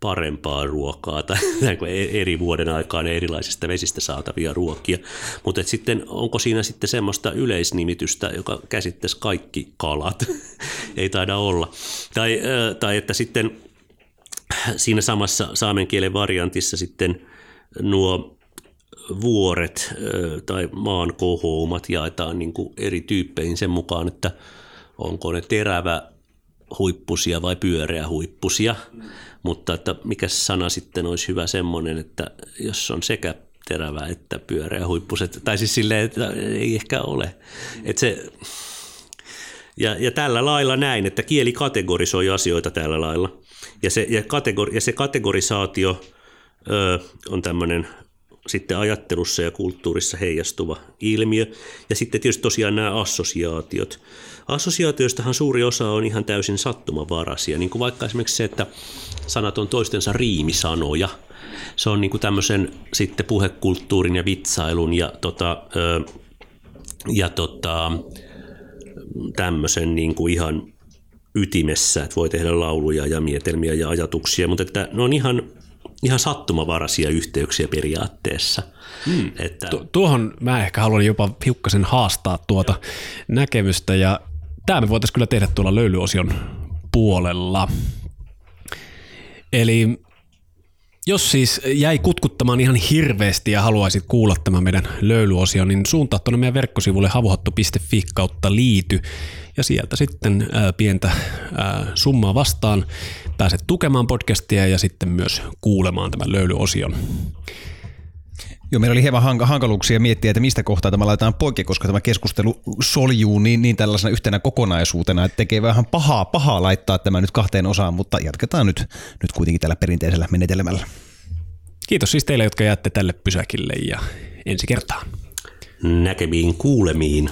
parempaa ruokaa tai e- eri vuoden aikaan erilaisista vesistä saatavia ruokia. Mutta sitten onko siinä sitten semmoista yleisnimitystä, joka käsittäisi kaikki kalat? Ei taida olla. Tai, tai että sitten siinä samassa saamen kielen variantissa sitten nuo vuoret tai maan kohoumat jaetaan niin kuin eri tyyppeihin sen mukaan, että onko ne terävä huippusia vai pyöreä huippusia. Mm. Mutta että mikä sana sitten olisi hyvä semmoinen, että jos on sekä terävä että pyöreä huippuset, tai siis silleen, että ei ehkä ole. Mm. Että se, ja, ja tällä lailla näin, että kieli kategorisoi asioita tällä lailla. Ja se, ja kategori, ja se kategorisaatio ö, on tämmöinen sitten ajattelussa ja kulttuurissa heijastuva ilmiö. Ja sitten tietysti tosiaan nämä assosiaatiot. Assosiaatioistahan suuri osa on ihan täysin sattumavaraisia, niin kuin vaikka esimerkiksi se, että sanat on toistensa riimisanoja. Se on niin kuin tämmöisen sitten puhekulttuurin ja vitsailun ja, tota, ja tota, tämmöisen niin kuin ihan ytimessä, että voi tehdä lauluja ja mietelmiä ja ajatuksia, mutta että ne on ihan ihan sattumavaraisia yhteyksiä periaatteessa. Hmm. Että... Tu- tuohon mä ehkä haluan jopa hiukkasen haastaa tuota näkemystä ja tämä me voitaisiin kyllä tehdä tuolla löylyosion puolella. Eli jos siis jäi kutkuttamaan ihan hirveästi ja haluaisit kuulla tämän meidän löylyosion, niin suuntaa tuonne meidän verkkosivulle havuhattu.fi kautta liity ja sieltä sitten ää, pientä ää, summaa vastaan pääset tukemaan podcastia ja sitten myös kuulemaan tämän löylyosion. Joo, meillä oli hieman hank- hankaluuksia miettiä, että mistä kohtaa tämä laitetaan poikki, koska tämä keskustelu soljuu niin, niin tällaisena yhtenä kokonaisuutena, että tekee vähän pahaa, pahaa laittaa tämä nyt kahteen osaan, mutta jatketaan nyt, nyt kuitenkin tällä perinteisellä menetelmällä. Kiitos siis teille, jotka jäätte tälle pysäkille ja ensi kertaan. Näkemiin kuulemiin.